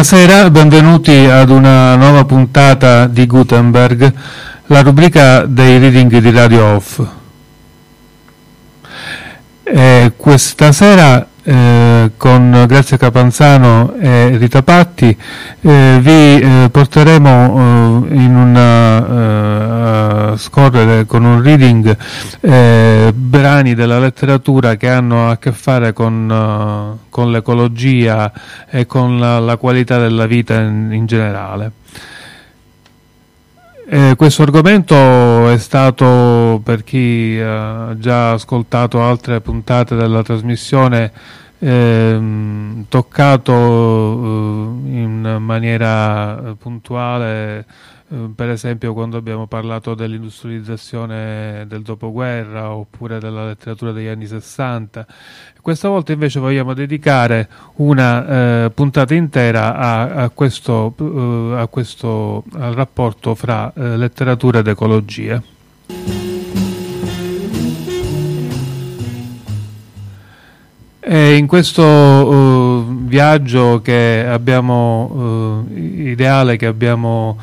Buonasera, benvenuti ad una nuova puntata di Gutenberg, la rubrica dei reading di Radio Off. Eh, questa sera eh, con Grazia Capanzano e Rita Patti eh, vi eh, porteremo eh, in una, eh, scorrere con un reading brani della letteratura che hanno a che fare con, con l'ecologia e con la, la, qualità della vita in, in generale. Eh, questo argomento è stato, per chi ha già ascoltato altre puntate della trasmissione, ehm, toccato eh, in maniera puntuale eh, per esempio quando abbiamo parlato dell'industrializzazione del dopoguerra oppure della letteratura degli anni 60. Questa volta invece vogliamo dedicare una eh, puntata intera a, a questo, uh, a questo, al rapporto fra eh, letteratura ed ecologia. E in questo uh, viaggio che abbiamo, uh, ideale che abbiamo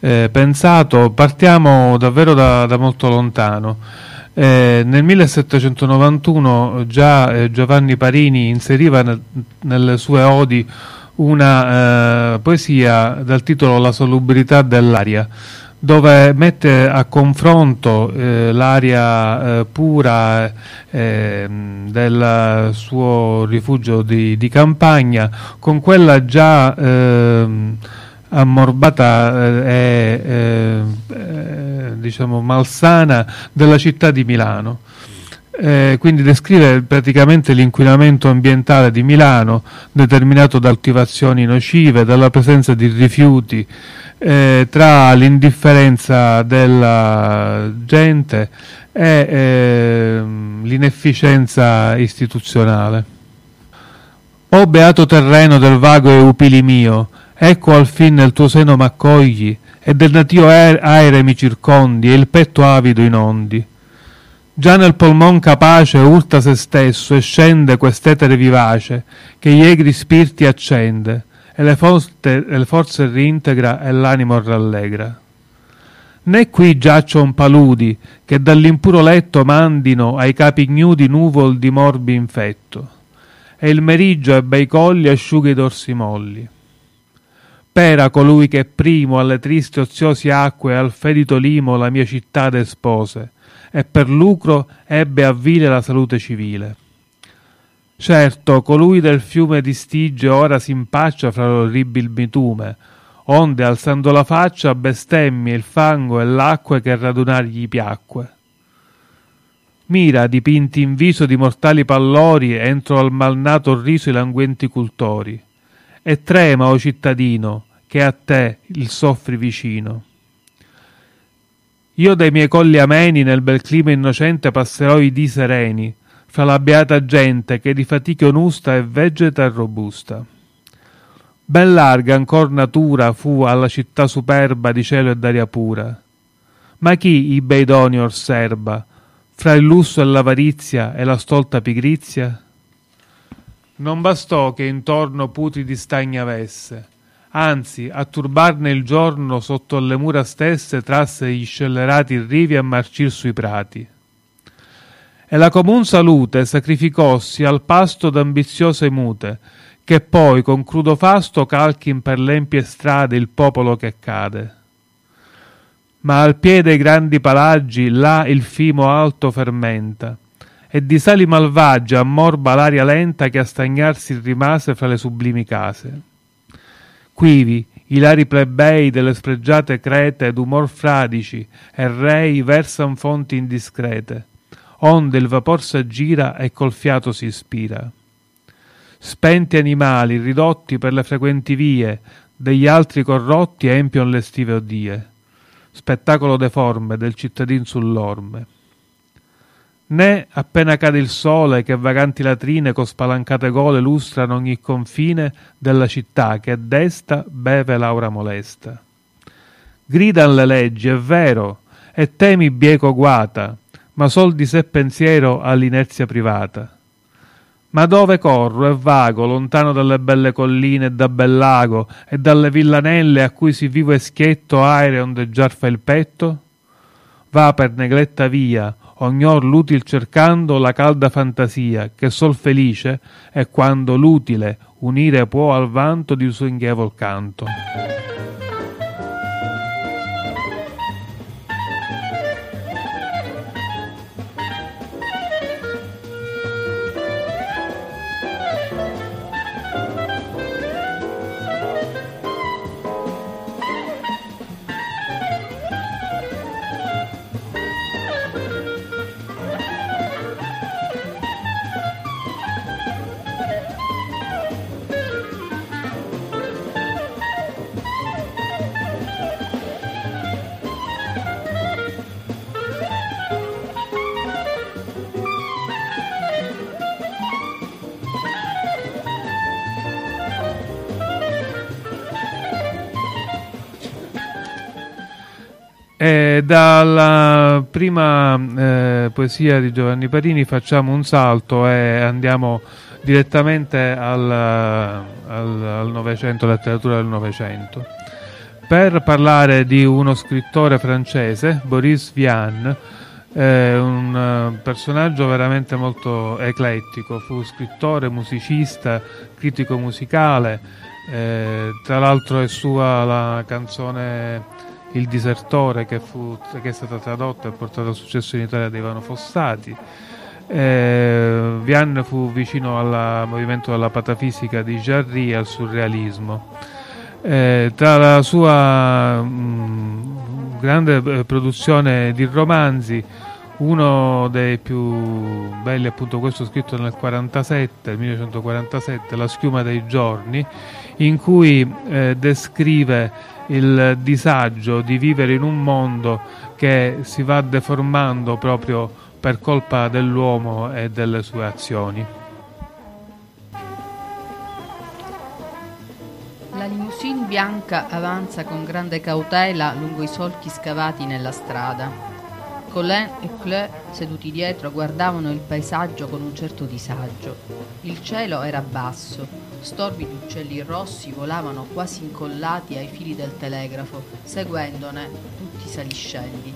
eh, pensato, partiamo davvero da, da molto lontano. Eh, nel 1791 già eh, Giovanni Parini inseriva nel, nelle sue odi una eh, poesia dal titolo La salubrità dell'aria, dove mette a confronto eh, l'aria eh, pura del suo rifugio di, di, campagna con quella già ehm, ammorbata eh, e eh, eh, diciamo malsana della città di Milano. Eh, quindi descrive praticamente l'inquinamento ambientale di Milano determinato da coltivazioni nocive, dalla presenza di rifiuti, eh, tra l'indifferenza della gente e eh, l'inefficienza istituzionale. O beato terreno del vago e upili mio, Ecco al fin nel tuo seno m'accogli, e del natio aere mi circondi, e il petto avido inondi. Già nel polmon capace urta se stesso e scende quest'etere vivace, che gli egri spirti accende, e le, forte, e le forze rintegra e l'animo rallegra. Né qui giaccion paludi, che dall'impuro letto mandino ai capi ignudi nuvol di morbi infetto, e il meriggio e bei colli asciughi i dorsi molli Spera colui che primo alle tristi oziosi acque e al fedito limo la mia città despose, e per lucro ebbe a vile la salute civile. Certo, colui del fiume di Stige ora si impaccia fra l'orribil bitume, onde alzando la faccia bestemmia il fango e l'acqua che radunar gli piacque. Mira, dipinti in viso di mortali pallori, entro al malnato riso i languenti cultori. E trema, o cittadino, che a te il soffri vicino. Io dai miei colli ameni nel bel clima innocente passerò i dì sereni, fra la beata gente che di fatiche onusta e vegeta e robusta. Ben larga ancor natura fu alla città superba di cielo e d'aria pura. Ma chi i bei doni osserba, fra il lusso e l'avarizia e la stolta pigrizia? Non bastò che intorno putridi stagni avesse, anzi a turbarne il giorno sotto le mura stesse trasse gli scellerati rivi a marcir sui prati. E la comun salute sacrificossi al pasto d'ambiziose mute, che poi con crudo fasto calchin per l'empie strade il popolo che cade. Ma al piede dei grandi palagi là il fimo alto fermenta, e di sali malvagie ammorba l'aria lenta che a stagnarsi rimase fra le sublimi case quivi ilari plebei delle spregiate crete d'umor fradici e rei versan fonti indiscrete. Onde il vapor s'aggira e col fiato si ispira. Spenti animali ridotti per le frequenti vie degli altri corrotti empion le stive odie. Spettacolo deforme del cittadin sull'orme né appena cade il sole che vaganti latrine con spalancate gole lustrano ogni confine della città che desta beve l'aura molesta. Gridan le leggi, è vero, e temi bieco guata, ma sol di sé pensiero all'inerzia privata. Ma dove corro e vago, lontano dalle belle colline e da bel lago, e dalle villanelle a cui si vivo e schietto aereo ondeggiar fa il petto? Va per negletta via, ognor l'util cercando la calda fantasia, che sol felice è quando l'utile unire può al vanto di suo inghevol canto. E dalla prima eh, poesia di Giovanni Parini facciamo un salto e andiamo direttamente al, al, al Novecento, letteratura del Novecento, per parlare di uno scrittore francese, Boris Vian, eh, un personaggio veramente molto eclettico, fu scrittore, musicista, critico musicale, eh, tra l'altro è sua la canzone il disertore che, fu, che è stata tradotta e portata al successo in Italia da Ivano Fossati. Eh, Vian fu vicino al movimento della patafisica di Jarry e al surrealismo. Eh, tra la sua mh, mm, grande eh, produzione di romanzi, uno dei più belli, appunto questo scritto nel 47, 1947, La schiuma dei giorni, in cui eh, descrive il disagio di vivere in un mondo che si va deformando proprio per colpa dell'uomo e delle sue azioni. La limousine bianca avanza con grande cautela lungo i solchi scavati nella strada. Colin e Clé, seduti dietro, guardavano il paesaggio con un certo disagio. Il cielo era basso, storbi di uccelli rossi volavano quasi incollati ai fili del telegrafo, seguendone tutti i saliscendi.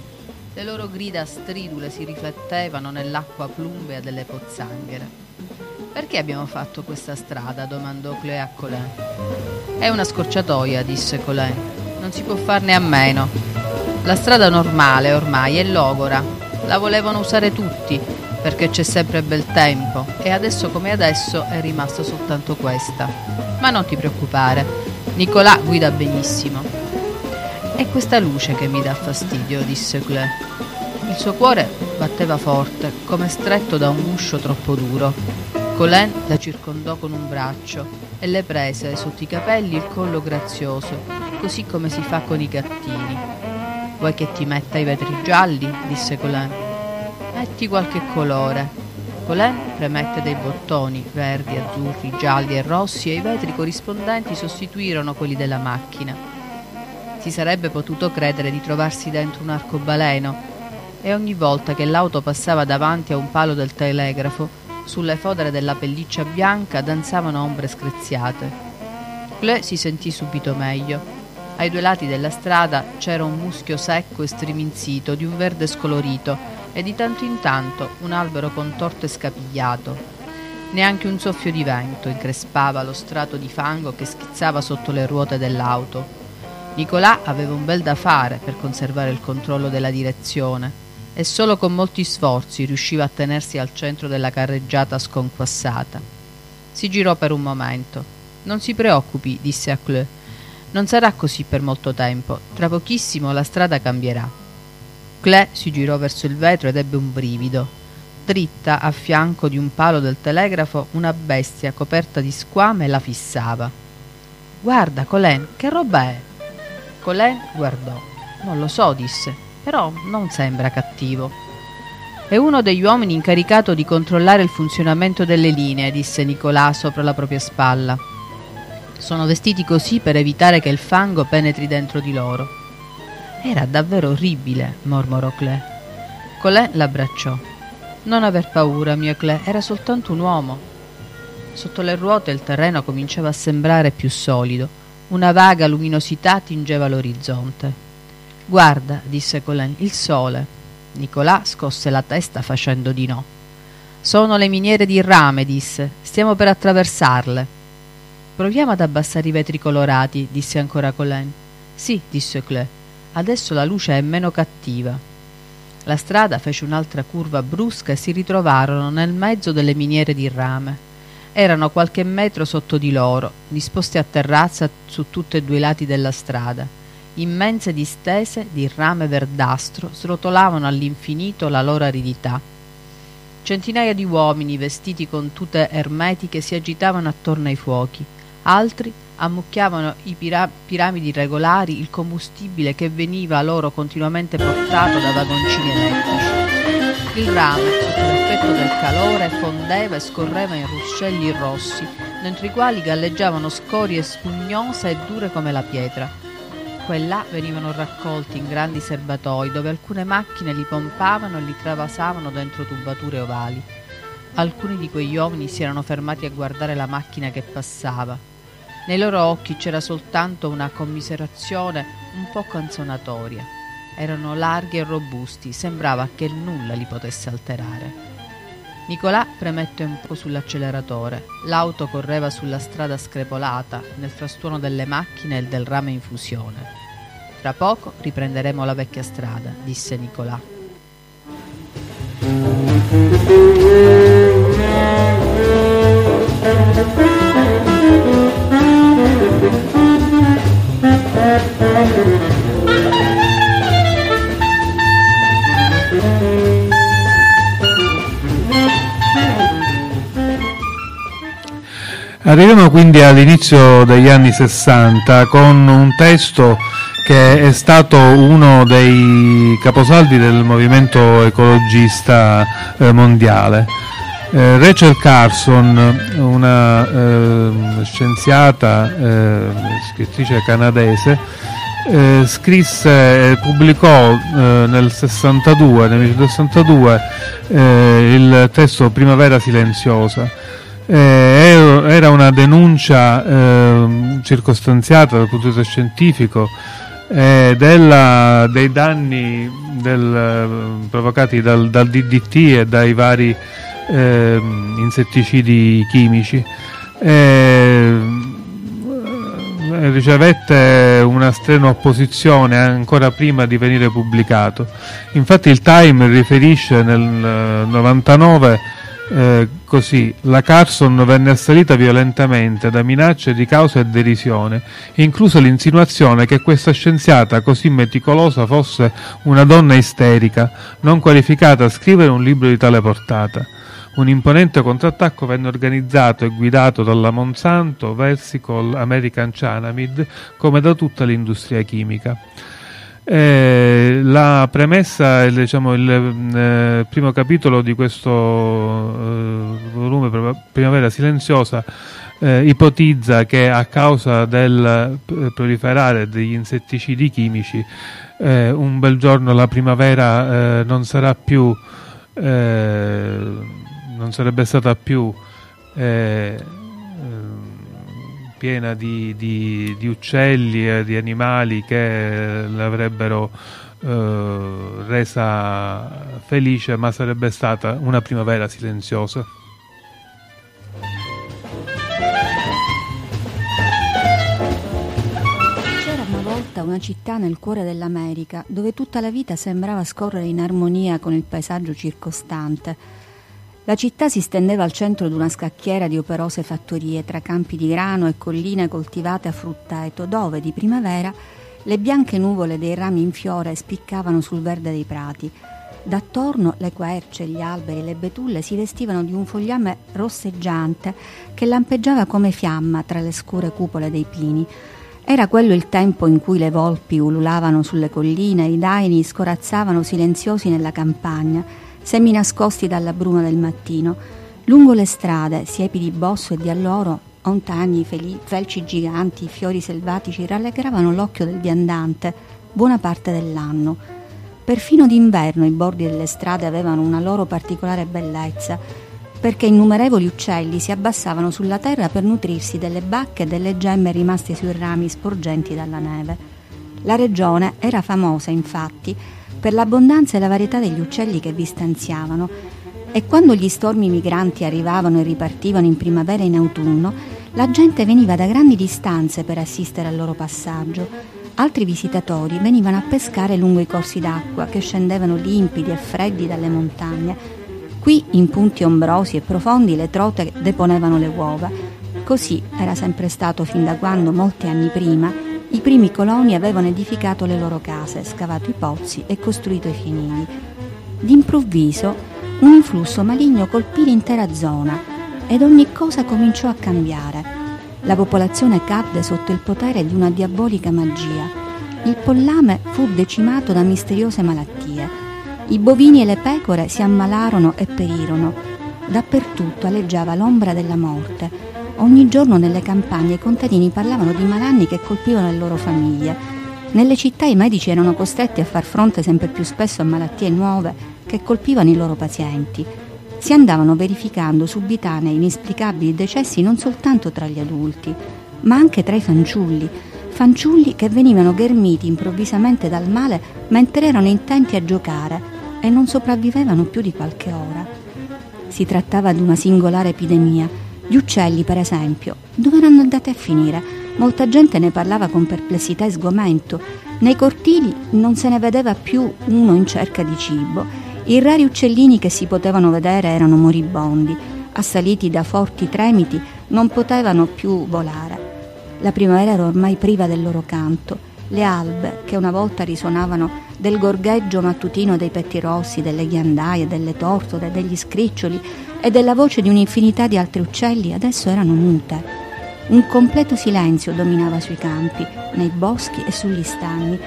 Le loro grida stridule si riflettevano nell'acqua plumbea delle pozzanghere. Perché abbiamo fatto questa strada? domandò Clé a Colin. È una scorciatoia, disse Colin. Non si può farne a meno. La strada normale ormai è logora, la volevano usare tutti perché c'è sempre bel tempo e adesso come adesso è rimasta soltanto questa. Ma non ti preoccupare, Nicolà guida benissimo. È questa luce che mi dà fastidio, disse Clé. Il suo cuore batteva forte, come stretto da un guscio troppo duro. Colin la circondò con un braccio e le prese sotto i capelli il collo grazioso, così come si fa con i gattini. Vuoi che ti metta i vetri gialli? disse Colin. Metti qualche colore. Colin premette dei bottoni, verdi, azzurri, gialli e rossi e i vetri corrispondenti sostituirono quelli della macchina. Si sarebbe potuto credere di trovarsi dentro un arcobaleno e ogni volta che l'auto passava davanti a un palo del telegrafo, sulle fodere della pelliccia bianca danzavano ombre screziate. Cle si sentì subito meglio ai due lati della strada c'era un muschio secco e striminzito di un verde scolorito e di tanto in tanto un albero contorto e scapigliato. Neanche un soffio di vento increspava lo strato di fango che schizzava sotto le ruote dell'auto. Nicolà aveva un bel da fare per conservare il controllo della direzione e solo con molti sforzi riusciva a tenersi al centro della carreggiata sconquassata. Si girò per un momento. Non si preoccupi, disse a Cleux. Non sarà così per molto tempo, tra pochissimo la strada cambierà. Clé si girò verso il vetro ed ebbe un brivido. Dritta a fianco di un palo del telegrafo una bestia coperta di squame la fissava. Guarda, Colin, che roba è? Colin guardò. Non lo so, disse, però non sembra cattivo. È uno degli uomini incaricato di controllare il funzionamento delle linee, disse Nicolà sopra la propria spalla. Sono vestiti così per evitare che il fango penetri dentro di loro. Era davvero orribile, mormorò Clé. Colè l'abbracciò. Non aver paura, mio Clé, era soltanto un uomo. Sotto le ruote il terreno cominciava a sembrare più solido. Una vaga luminosità tingeva l'orizzonte. Guarda, disse Colin, il sole. Nicolà scosse la testa facendo di no. Sono le miniere di rame, disse. Stiamo per attraversarle. Proviamo ad abbassare i vetri colorati, disse ancora Colin. Sì, disse Clé. Adesso la luce è meno cattiva. La strada fece un'altra curva brusca e si ritrovarono nel mezzo delle miniere di rame. Erano qualche metro sotto di loro, disposti a terrazza su tutti e due i lati della strada. Immense distese di rame verdastro srotolavano all'infinito la loro aridità. Centinaia di uomini vestiti con tute ermetiche si agitavano attorno ai fuochi, altri ammucchiavano i pira- piramidi regolari il combustibile che veniva loro continuamente portato da vagoncini elettrici. Il rame, sotto l'effetto del calore, fondeva e scorreva in ruscelli rossi, dentro i quali galleggiavano scorie spugnose e dure come la pietra. Qua e là venivano raccolti in grandi serbatoi dove alcune macchine li pompavano e li travasavano dentro tubature ovali. Alcuni di quegli uomini si erano fermati a guardare la macchina che passava, nei loro occhi c'era soltanto una commiserazione un po' canzonatoria. Erano larghi e robusti, sembrava che nulla li potesse alterare. Nicolà premette un po' sull'acceleratore. L'auto correva sulla strada screpolata, nel frastuono delle macchine e del rame in fusione. Tra poco riprenderemo la vecchia strada, disse Nicolà. Arriviamo quindi all'inizio degli anni 60 con un testo che è stato uno dei caposaldi del movimento ecologista eh, mondiale. Eh, Rachel Carson, una eh, scienziata, eh, scrittrice canadese, eh, scrisse e pubblicò eh, nel 62, nel 1962 il testo Primavera silenziosa eh, era una denuncia eh, circostanziata dal punto di vista scientifico eh, della, dei danni del, provocati dal, dal, DDT e dai vari ehm, insetticidi chimici. Eh, ricevette una strenua opposizione ancora prima di venire pubblicato. Infatti il Time riferisce nel 99 eh, così, la Carson venne assalita violentemente da minacce di causa e derisione, inclusa l'insinuazione che questa scienziata così meticolosa fosse una donna isterica, non qualificata a scrivere un libro di tale portata. Un imponente contrattacco venne organizzato e guidato dalla Monsanto, Versicol, American Cianamid, come da tutta l'industria chimica. Eh, la premessa, diciamo, il eh, primo capitolo di questo eh, volume, Primavera Silenziosa, eh, ipotizza che a causa del eh, proliferare degli insetticidi chimici, eh, un bel giorno la primavera non sarà più, non sarebbe stata più piena di, di, di uccelli e di animali che l'avrebbero eh, resa felice, ma sarebbe stata una primavera silenziosa. C'era una volta una città nel cuore dell'America dove tutta la vita sembrava scorrere in armonia con il paesaggio circostante la città si stendeva al centro di una scacchiera di operose fattorie tra campi di grano e colline coltivate a fruttato, dove di primavera le bianche nuvole dei rami in fiore spiccavano sul verde dei prati. D'attorno le querce, gli alberi e le betulle si vestivano di un fogliame rosseggiante che lampeggiava come fiamma tra le scure cupole dei pini. Era quello il tempo in cui le volpi ululavano sulle colline, i daini scorazzavano silenziosi nella campagna semi nascosti dalla bruma del mattino. Lungo le strade, siepi di bosso e di alloro, ontagni, felci giganti, fiori selvatici rallegravano l'occhio del viandante buona parte dell'anno. Perfino d'inverno i bordi delle strade avevano una loro particolare bellezza. perché innumerevoli uccelli si abbassavano sulla terra per nutrirsi delle bacche e delle gemme rimaste sui rami sporgenti dalla neve. La regione era famosa, infatti, per l'abbondanza e la varietà degli uccelli che vi stanziavano e quando gli stormi migranti arrivavano e ripartivano in primavera e in autunno, la gente veniva da grandi distanze per assistere al loro passaggio. Altri visitatori venivano a pescare lungo i corsi d'acqua che scendevano limpidi e freddi dalle montagne. Qui, in punti ombrosi e profondi, le trote deponevano le uova. Così era sempre stato fin da quando, molti anni prima, i primi coloni avevano edificato le loro case, scavato i pozzi e costruito i fienili. D'improvviso un influsso maligno colpì l'intera zona ed ogni cosa cominciò a cambiare. La popolazione cadde sotto il potere di una diabolica magia. Il pollame fu decimato da misteriose malattie. I bovini e le pecore si ammalarono e perirono. Dappertutto aleggiava l'ombra della morte. Ogni giorno nelle campagne i contadini parlavano di malanni che colpivano le loro famiglie. Nelle città i medici erano costretti a far fronte sempre più spesso a malattie nuove che colpivano i loro pazienti. Si andavano verificando subitanei inesplicabili decessi non soltanto tra gli adulti, ma anche tra i fanciulli, fanciulli che venivano ghermiti improvvisamente dal male mentre erano intenti a giocare e non sopravvivevano più di qualche ora. Si trattava di una singolare epidemia. Gli uccelli, per esempio, dove erano andati a finire? Molta gente ne parlava con perplessità e sgomento. Nei cortili non se ne vedeva più uno in cerca di cibo i rari uccellini che si potevano vedere erano moribondi, assaliti da forti tremiti, non potevano più volare. La primavera era ormai priva del loro canto. Le albe, che una volta risuonavano del gorgheggio mattutino dei pettirossi, delle ghiandaie, delle tortore, degli scriccioli e della voce di un'infinità di altri uccelli, adesso erano mute. Un completo silenzio dominava sui campi, nei boschi e sugli stagni.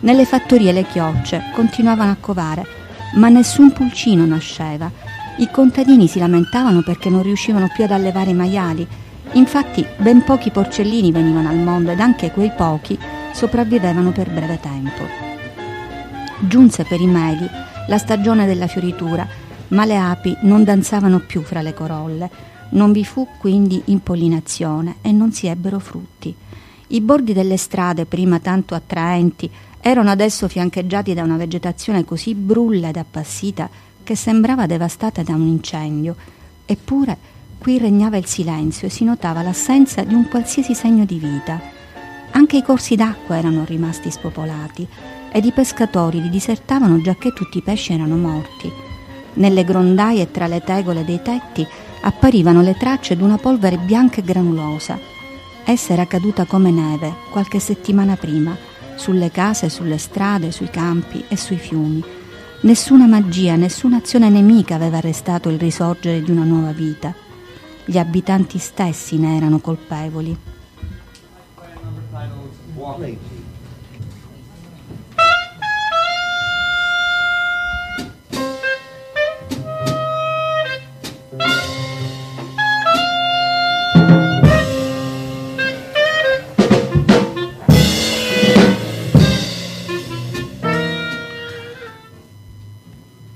Nelle fattorie le chiocce continuavano a covare ma nessun pulcino nasceva. I contadini si lamentavano perché non riuscivano più ad allevare i maiali. Infatti ben pochi porcellini venivano al mondo ed anche quei pochi sopravvivevano per breve tempo. Giunse per i meli la stagione della fioritura, ma le api non danzavano più fra le corolle. Non vi fu quindi impollinazione e non si ebbero frutti. I bordi delle strade, prima tanto attraenti, erano adesso fiancheggiati da una vegetazione così brulla ed appassita che sembrava devastata da un incendio, eppure qui regnava il silenzio e si notava l'assenza di un qualsiasi segno di vita. Anche i corsi d'acqua erano rimasti spopolati ed i pescatori li disertavano giacché tutti i pesci erano morti. Nelle grondaie tra le tegole dei tetti apparivano le tracce di una polvere bianca e granulosa. Essa era caduta come neve qualche settimana prima sulle case, sulle strade, sui campi e sui fiumi. Nessuna magia, nessuna azione nemica aveva arrestato il risorgere di una nuova vita. Gli abitanti stessi ne erano colpevoli.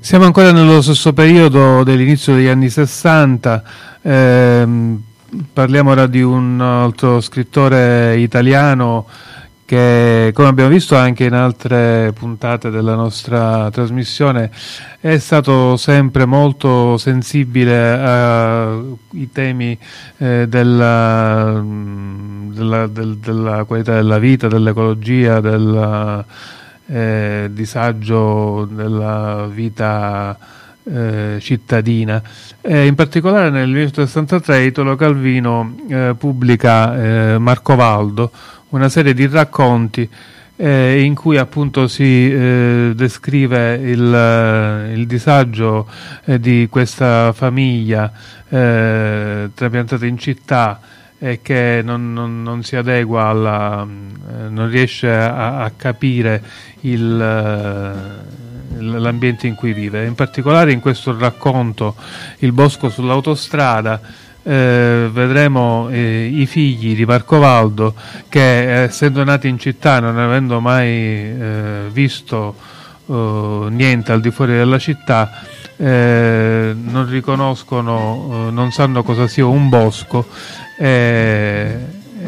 Siamo ancora nello stesso periodo dell'inizio degli anni 60, ehm, parliamo ora di un altro scrittore italiano che come abbiamo visto anche in altre puntate della nostra trasmissione è stato sempre molto sensibile ai temi eh, della, della, del, della, qualità della vita, dell'ecologia, della eh, disagio della vita eh, cittadina. in particolare nel 1963 Italo Calvino eh, pubblica eh, Marco Valdo, una serie di racconti eh, in cui appunto si eh, descrive il, il disagio di questa famiglia trapiantata in città e che non, non, non si adegua alla, eh, non riesce a, a capire il, eh, l'ambiente in cui vive. In particolare in questo racconto Il bosco sull'autostrada eh, vedremo eh, i figli di Marco Valdo che essendo nati in città non avendo mai eh, visto eh, niente al di fuori della città eh, non riconoscono, eh, non sanno cosa sia un bosco eh,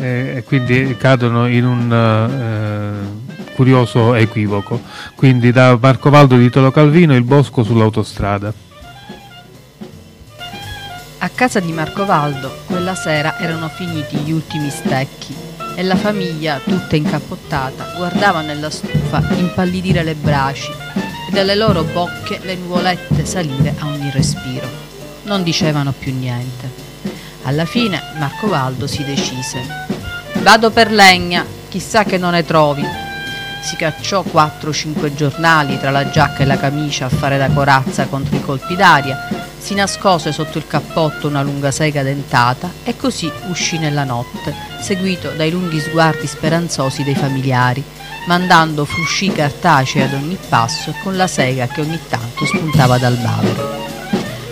e quindi cadono in un eh, curioso equivoco. Quindi da Marco Valdo di Tolo Calvino il bosco sull'autostrada. A casa di Marco Valdo quella sera erano finiti gli ultimi stecchi e la famiglia, tutta incappottata, guardava nella stufa impallidire le braci e dalle loro bocche le nuvolette salire a ogni respiro. Non dicevano più niente. Alla fine Marco Valdo si decise. Vado per legna, chissà che non ne trovi. Si cacciò 4-5 giornali tra la giacca e la camicia a fare da corazza contro i colpi d'aria si nascose sotto il cappotto una lunga sega dentata e così uscì nella notte, seguito dai lunghi sguardi speranzosi dei familiari, mandando frusci cartacei ad ogni passo e con la sega che ogni tanto spuntava dal bavero.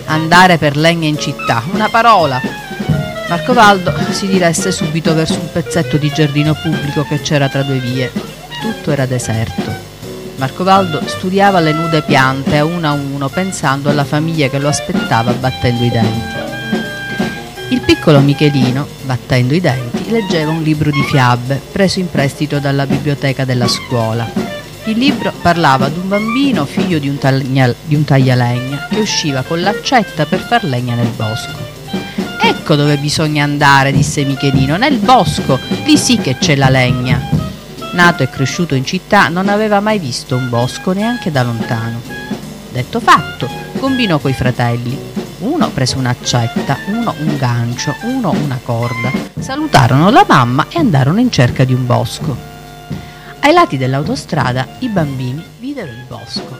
Andare per legna in città, una parola! Marco Valdo si diresse subito verso un pezzetto di giardino pubblico che c'era tra due vie. Tutto era deserto. Marcovaldo studiava le nude piante a uno a uno pensando alla famiglia che lo aspettava battendo i denti. Il piccolo Michelino, battendo i denti, leggeva un libro di fiabe preso in prestito dalla biblioteca della scuola. Il libro parlava di un bambino figlio di un, taglia, di un taglialegna che usciva con l'accetta per far legna nel bosco. Ecco dove bisogna andare, disse Michelino, nel bosco, lì sì che c'è la legna. Nato e cresciuto in città, non aveva mai visto un bosco neanche da lontano. Detto fatto, combinò coi fratelli. Uno prese un'accetta, uno un gancio, uno una corda. Salutarono la mamma e andarono in cerca di un bosco. Ai lati dell'autostrada i bambini videro il bosco.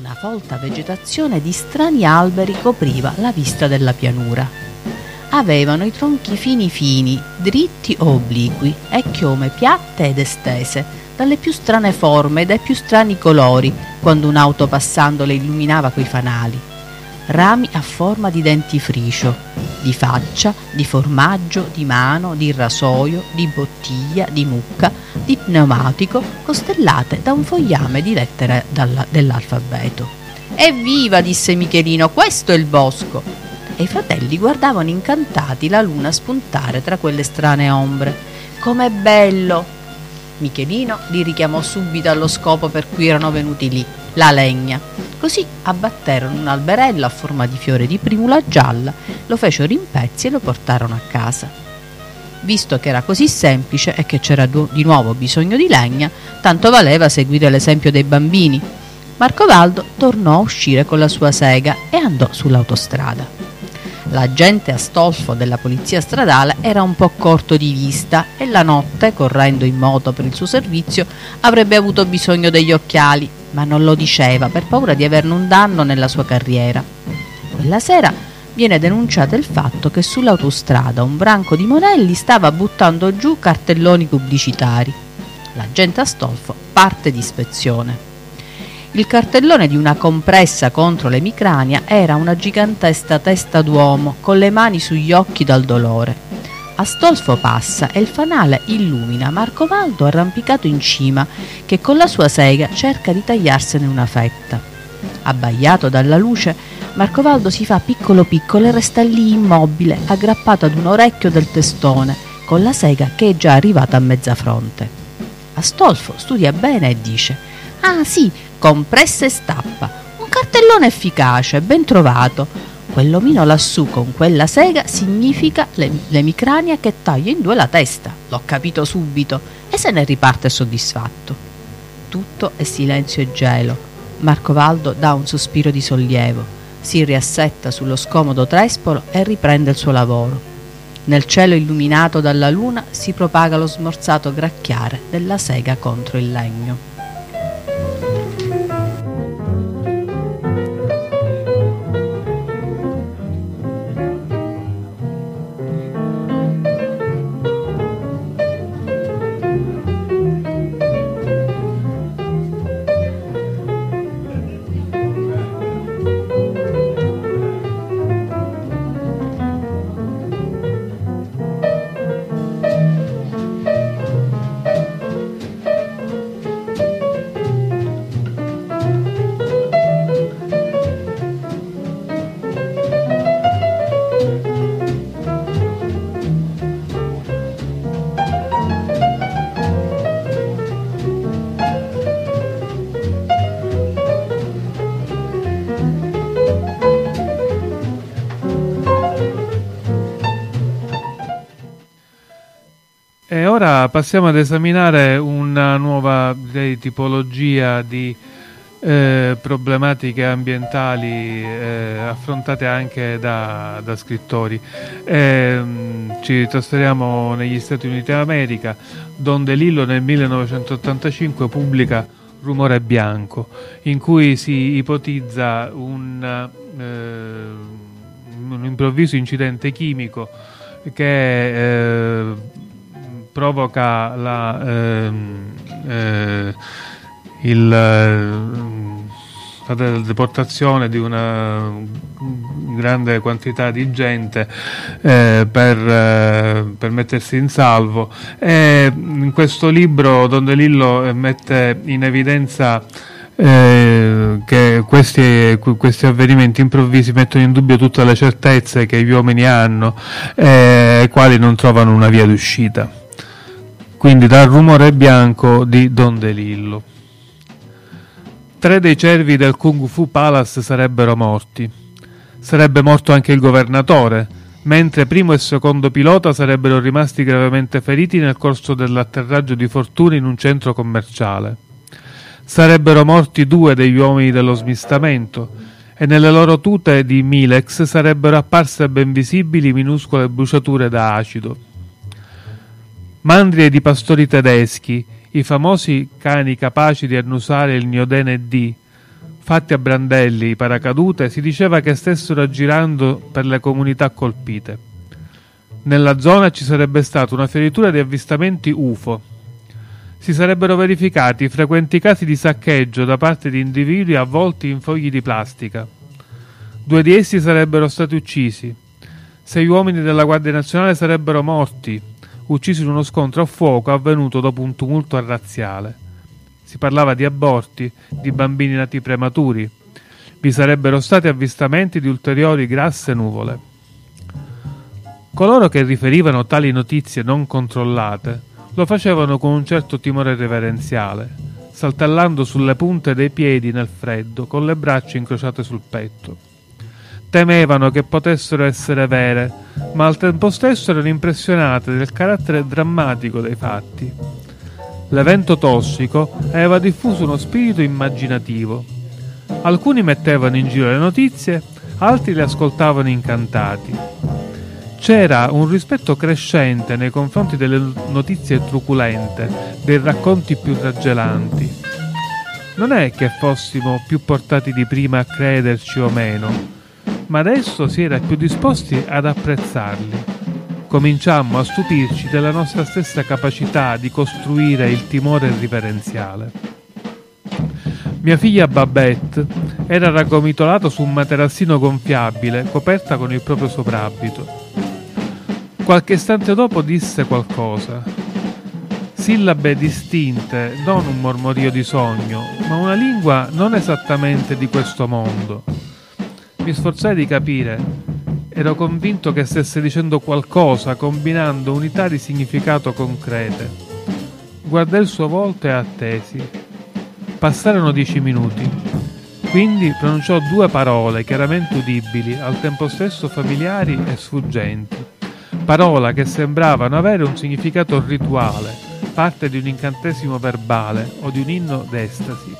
Una folta vegetazione di strani alberi copriva la vista della pianura avevano i tronchi fini fini, dritti o obliqui, e chiome piatte ed estese, dalle più strane forme e dai più strani colori, quando un'auto passando le illuminava coi fanali. Rami a forma di dentifricio, di faccia, di formaggio, di mano, di rasoio, di bottiglia, di mucca, di pneumatico, costellate da un fogliame di lettere dell'alfabeto. Evviva, disse Michelino, questo è il bosco e i fratelli guardavano incantati la luna spuntare tra quelle strane ombre. Com'è bello! Michelino li richiamò subito allo scopo per cui erano venuti lì, la legna. Così abbatterono un alberello a forma di fiore di primula gialla, lo fecero in pezzi e lo portarono a casa. Visto che era così semplice e che c'era di nuovo bisogno di legna, tanto valeva seguire l'esempio dei bambini. Marco Valdo tornò a uscire con la sua sega e andò sull'autostrada. L'agente Astolfo della polizia stradale era un po' corto di vista e la notte, correndo in moto per il suo servizio, avrebbe avuto bisogno degli occhiali, ma non lo diceva per paura di averne un danno nella sua carriera. Quella sera viene denunciato il fatto che sull'autostrada un branco di monelli stava buttando giù cartelloni pubblicitari. L'agente Astolfo parte di ispezione. Il cartellone di una compressa contro l'emicrania era una gigantesca testa d'uomo con le mani sugli occhi dal dolore. Astolfo passa e il fanale illumina Marco Valdo arrampicato in cima che con la sua sega cerca di tagliarsene una fetta. Abbagliato dalla luce, Marco Valdo si fa piccolo piccolo e resta lì immobile, aggrappato ad un orecchio del testone, con la sega che è già arrivata a mezza fronte. Astolfo studia bene e dice: Ah sì, compressa e stappa. Un cartellone efficace, ben trovato. Quell'omino lassù con quella sega significa l'emicrania che taglia in due la testa. L'ho capito subito e se ne riparte soddisfatto. Tutto è silenzio e gelo. Marco Valdo dà un sospiro di sollievo, si riassetta sullo scomodo trespolo e riprende il suo lavoro. Nel cielo illuminato dalla luna si propaga lo smorzato gracchiare della sega contro il legno. E ora passiamo ad esaminare una nuova direi, tipologia di eh, problematiche ambientali eh, affrontate anche da, da scrittori. Eh, ci trasferiamo negli Stati Uniti d'America, Don DeLillo nel 1985 pubblica Rumore Bianco, in cui si ipotizza un, eh, un improvviso incidente chimico che eh, provoca la, ehm, eh, il, la deportazione di una grande quantità di gente eh, per, eh, per, mettersi in salvo e in questo libro Don DeLillo mette in evidenza eh, che questi, questi, avvenimenti improvvisi mettono in dubbio tutte le certezze che gli uomini hanno e ai quali non trovano una via d'uscita. Quindi dal rumore bianco di Don DeLillo. Tre dei cervi del Kung Fu Palace sarebbero morti. Sarebbe morto anche il governatore, mentre primo e secondo pilota sarebbero rimasti gravemente feriti nel corso dell'atterraggio di fortuna in un centro commerciale. Sarebbero morti due degli uomini dello smistamento e nelle loro tute di Milex sarebbero apparse ben visibili minuscole bruciature da acido. Mandrie di pastori tedeschi, i famosi cani capaci di annusare il Niodene D, fatti a brandelli, paracadute, si diceva che stessero aggirando per le comunità colpite. Nella zona ci sarebbe stata una fioritura di avvistamenti UFO. Si sarebbero verificati frequenti casi di saccheggio da parte di individui avvolti in fogli di plastica. Due di essi sarebbero stati uccisi. Sei uomini della Guardia Nazionale sarebbero morti, uccisi in uno scontro a fuoco avvenuto dopo un tumulto razziale. Si parlava di aborti, di bambini nati prematuri. Vi sarebbero stati avvistamenti di ulteriori grasse nuvole. Coloro che riferivano tali notizie non controllate lo facevano con un certo timore reverenziale, saltellando sulle punte dei piedi nel freddo, con le braccia incrociate sul petto. Temevano che potessero essere vere, ma al tempo stesso erano impressionate del carattere drammatico dei fatti. L'evento tossico aveva diffuso uno spirito immaginativo. Alcuni mettevano in giro le notizie, altri le ascoltavano incantati. C'era un rispetto crescente nei confronti delle notizie truculente, dei racconti più raggelanti. Non è che fossimo più portati di prima a crederci o meno, ma adesso si era più disposti ad apprezzarli. Cominciammo a stupirci della nostra stessa capacità di costruire il timore riverenziale. Mia figlia Babette era raggomitolata su un materassino gonfiabile coperta con il proprio soprabito. Qualche istante dopo disse qualcosa. Sillabe distinte, non un mormorio di sogno, ma una lingua non esattamente di questo mondo mi sforzai di capire. Ero convinto che stesse dicendo qualcosa, combinando unità di significato concrete. Guardai il suo volto e attesi. Passarono dieci minuti. Quindi pronunciò due parole chiaramente udibili, al tempo stesso familiari e sfuggenti. Parole che sembravano avere un significato rituale, parte di un incantesimo verbale o di un inno d'estasi.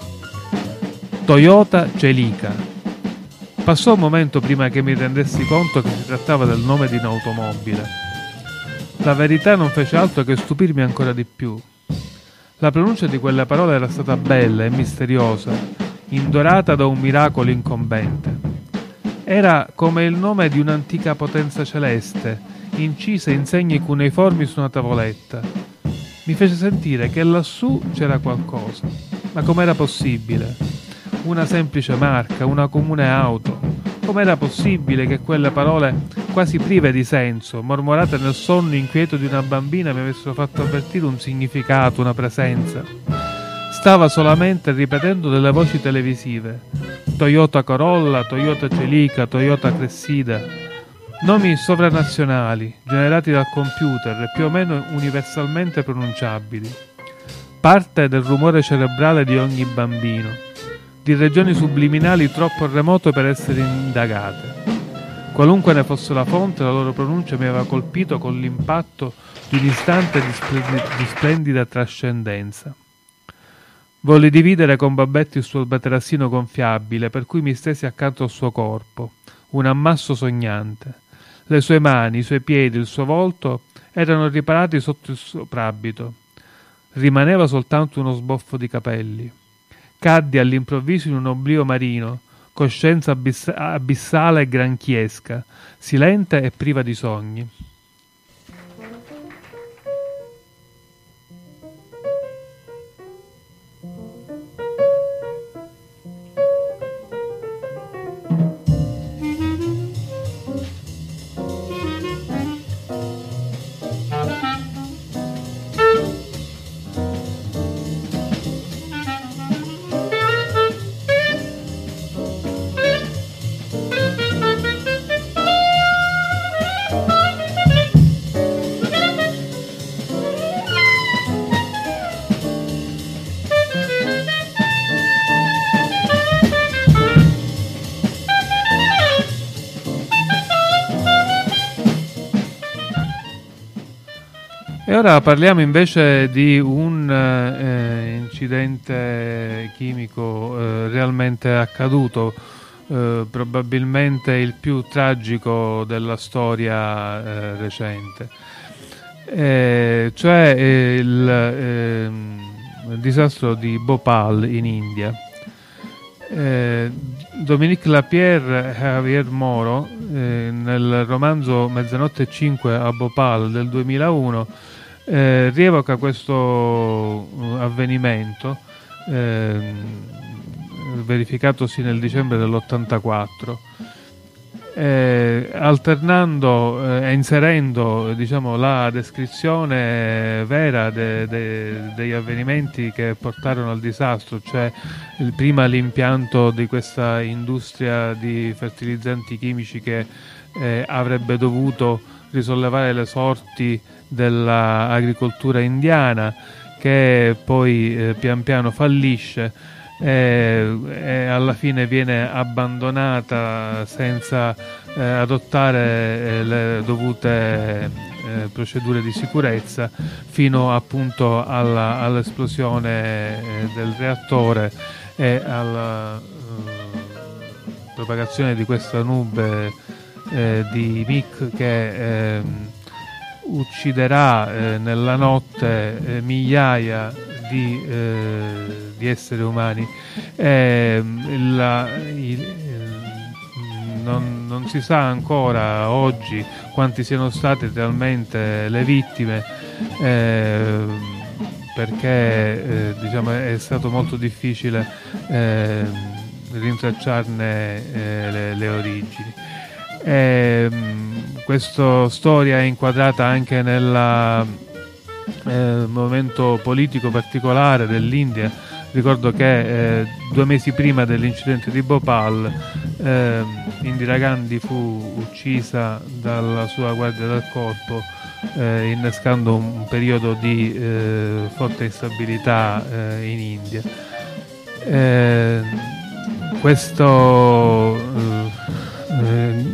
Toyota Celica, Passò un momento prima che mi rendessi conto che si trattava del nome di un'automobile. La verità non fece altro che stupirmi ancora di più. La pronuncia di quelle parole era stata bella e misteriosa, indorata da un miracolo incombente. Era come il nome di un'antica potenza celeste, incisa in segni cuneiformi su una tavoletta. Mi fece sentire che lassù c'era qualcosa. Ma com'era possibile? Una semplice marca, una comune auto. Com'era possibile che quelle parole quasi prive di senso, mormorate nel sonno inquieto di una bambina, mi avessero fatto avvertire un significato, una presenza? Stava solamente ripetendo delle voci televisive. Toyota Corolla, Toyota Celica, Toyota Cressida. Nomi sovranazionali, generati dal computer e più o meno universalmente pronunciabili. Parte del rumore cerebrale di ogni bambino di regioni subliminali troppo remote per essere indagate. Qualunque ne fosse la fonte, la loro pronuncia mi aveva colpito con l'impatto di un istante di, splendi- di splendida trascendenza. Volli dividere con Babetto il suo materassino gonfiabile, per cui mi stesi accanto al suo corpo, un ammasso sognante. Le sue mani, i suoi piedi, il suo volto erano riparati sotto il soprabito. Rimaneva soltanto uno sboffo di capelli. Caddi all'improvviso in un oblio marino, coscienza abiss- abissale e granchiesca, silente e priva di sogni. Ora parliamo invece di un eh, incidente chimico eh, realmente accaduto, eh, probabilmente il più tragico della storia eh, recente, eh, cioè il, ehm, il, disastro di Bhopal in India. Eh, Dominique Lapierre e Javier Moro nel romanzo Mezzanotte e 5 a Bhopal del 2001 eh, rievoca questo uh, avvenimento eh, verificatosi nel dicembre dell'84 eh, alternando e eh, inserendo diciamo, la descrizione vera de, de, degli avvenimenti che portarono al disastro, cioè il, prima l'impianto di questa industria di fertilizzanti chimici che eh, avrebbe dovuto risollevare le sorti dell'agricoltura indiana che poi eh, pian piano fallisce e, e, alla fine viene abbandonata senza eh, adottare eh, le dovute eh, procedure di sicurezza fino appunto alla, all'esplosione eh, del reattore e alla eh, propagazione di questa nube di MIC che ehm, ucciderà eh, nella notte eh, migliaia di, eh, di, esseri umani. Ehm, la, il, non, non, si sa ancora oggi quanti siano state realmente le vittime perché eh, diciamo, è stato molto difficile rintracciarne eh, le, le origini. E, ehm, questa storia è inquadrata anche nel eh, momento politico particolare dell'India. Ricordo che eh, due mesi prima dell'incidente di Bhopal eh, Indira Gandhi fu uccisa dalla sua guardia del corpo eh, innescando un, periodo di eh, forte instabilità eh, in India. questo eh,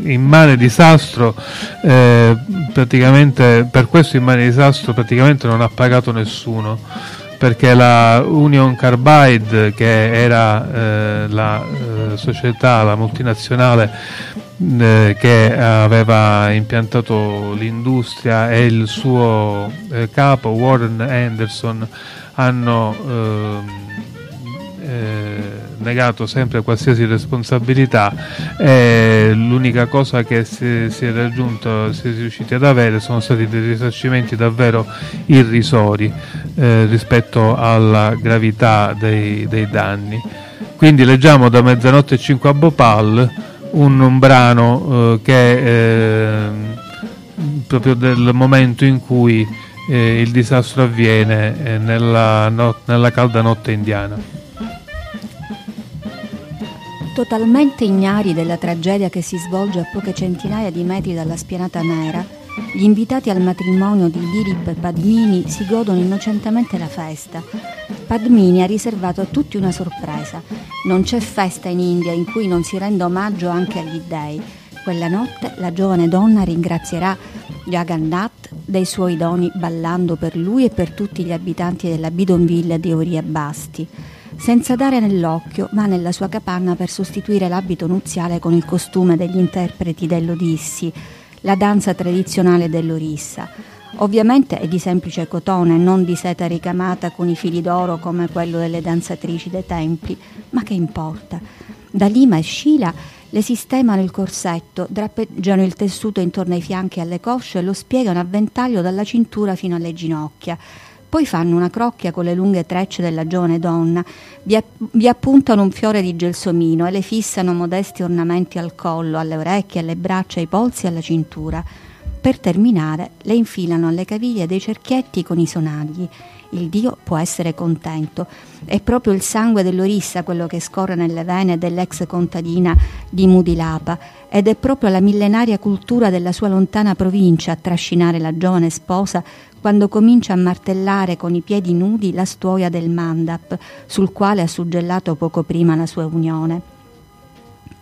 immane disastro eh, praticamente per questo immane disastro praticamente non ha pagato nessuno perché la Union Carbide che era eh, la eh, società, la multinazionale eh, che aveva impiantato l'industria e il suo eh, capo Warren Anderson hanno ehm, eh, negato sempre qualsiasi responsabilità e l'unica cosa che si, si, è raggiunto, si è riusciti ad avere sono stati dei risarcimenti davvero irrisori eh, rispetto alla gravità dei, dei, danni. Quindi leggiamo da mezzanotte e 5 a Bhopal un, un brano eh, che eh, proprio del momento in cui eh, il disastro avviene eh, nella, no, nella calda notte indiana. Totalmente ignari della tragedia che si svolge a poche centinaia di metri dalla spianata nera, gli invitati al matrimonio di Dilip e Padmini si godono innocentemente la festa. Padmini ha riservato a tutti una sorpresa. Non c'è festa in India in cui non si renda omaggio anche agli dei. Quella notte la giovane donna ringrazierà Jagannath, dei suoi doni ballando per lui e per tutti gli abitanti della Bidonville di Oria Basti. Senza dare nell'occhio, va nella sua capanna per sostituire l'abito nuziale con il costume degli interpreti dell'Odissi, la danza tradizionale dell'Orissa. Ovviamente è di semplice cotone, non di seta ricamata con i fili d'oro come quello delle danzatrici dei templi, ma che importa? Da Lima e Scila le sistemano il corsetto, drappeggiano il tessuto intorno ai fianchi e alle cosce e lo spiegano a ventaglio dalla cintura fino alle ginocchia. Poi fanno una crocchia con le lunghe trecce della giovane donna, vi, vi appuntano un fiore di gelsomino e le fissano modesti ornamenti al collo, alle orecchie, alle braccia, ai polsi e alla cintura. Per terminare, le infilano alle caviglie dei cerchietti con i sonagli il Dio può essere contento. È proprio il sangue dell'Orissa quello che scorre nelle vene dell'ex contadina di Mudilapa ed è proprio la millenaria cultura della sua lontana provincia a trascinare la giovane sposa quando comincia a martellare con i piedi nudi la stuoia del mandap sul quale ha suggellato poco prima la sua unione.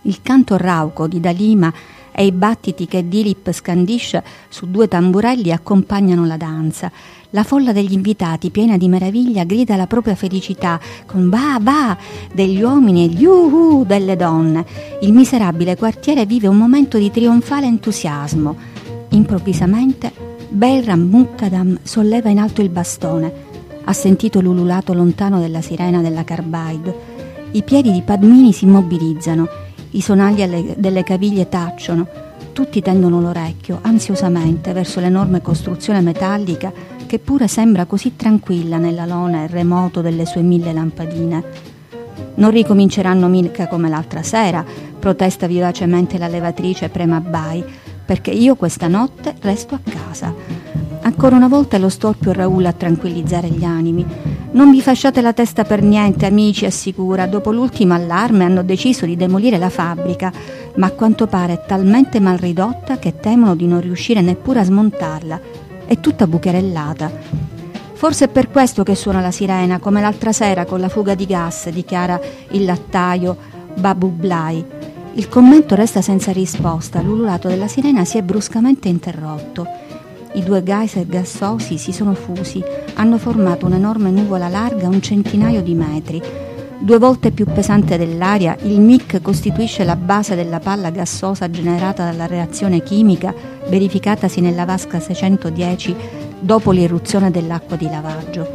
Il canto rauco di Dalima e i battiti che Dilip scandisce su due tamburelli accompagnano la danza. La folla degli invitati, piena di meraviglia, grida la propria felicità con ba ba degli uomini e gli uhu delle donne. Il miserabile quartiere vive un momento di trionfale entusiasmo. Improvvisamente Belram Mukkadam solleva in alto il bastone. Ha sentito l'ululato lontano della sirena della Carbide. I piedi di Padmini si immobilizzano, i sonagli delle caviglie tacciono, tutti tendono l'orecchio ansiosamente verso l'enorme costruzione metallica che pure sembra così tranquilla nell'alone remoto delle sue mille lampadine. Non ricominceranno mica come l'altra sera, protesta vivacemente la levatrice Prema Bai, perché io questa notte resto a casa. Ancora una volta lo storpio Raul a tranquillizzare gli animi. Non vi fasciate la testa per niente, amici, assicura. Dopo l'ultimo allarme hanno deciso di demolire la fabbrica, ma a quanto pare è talmente mal ridotta che temono di non riuscire neppure a smontarla è tutta bucherellata. Forse è per questo che suona la sirena, come l'altra sera con la fuga di gas, dichiara il lattaio Babu Blai. Il commento resta senza risposta, l'ululato della sirena si è bruscamente interrotto. I due geyser gassosi si sono fusi, hanno formato un'enorme nuvola larga un centinaio di metri. Due volte più pesante dell'aria, il MIC costituisce la base della palla gassosa generata dalla reazione chimica verificatasi nella vasca 610 dopo l'irruzione dell'acqua di lavaggio.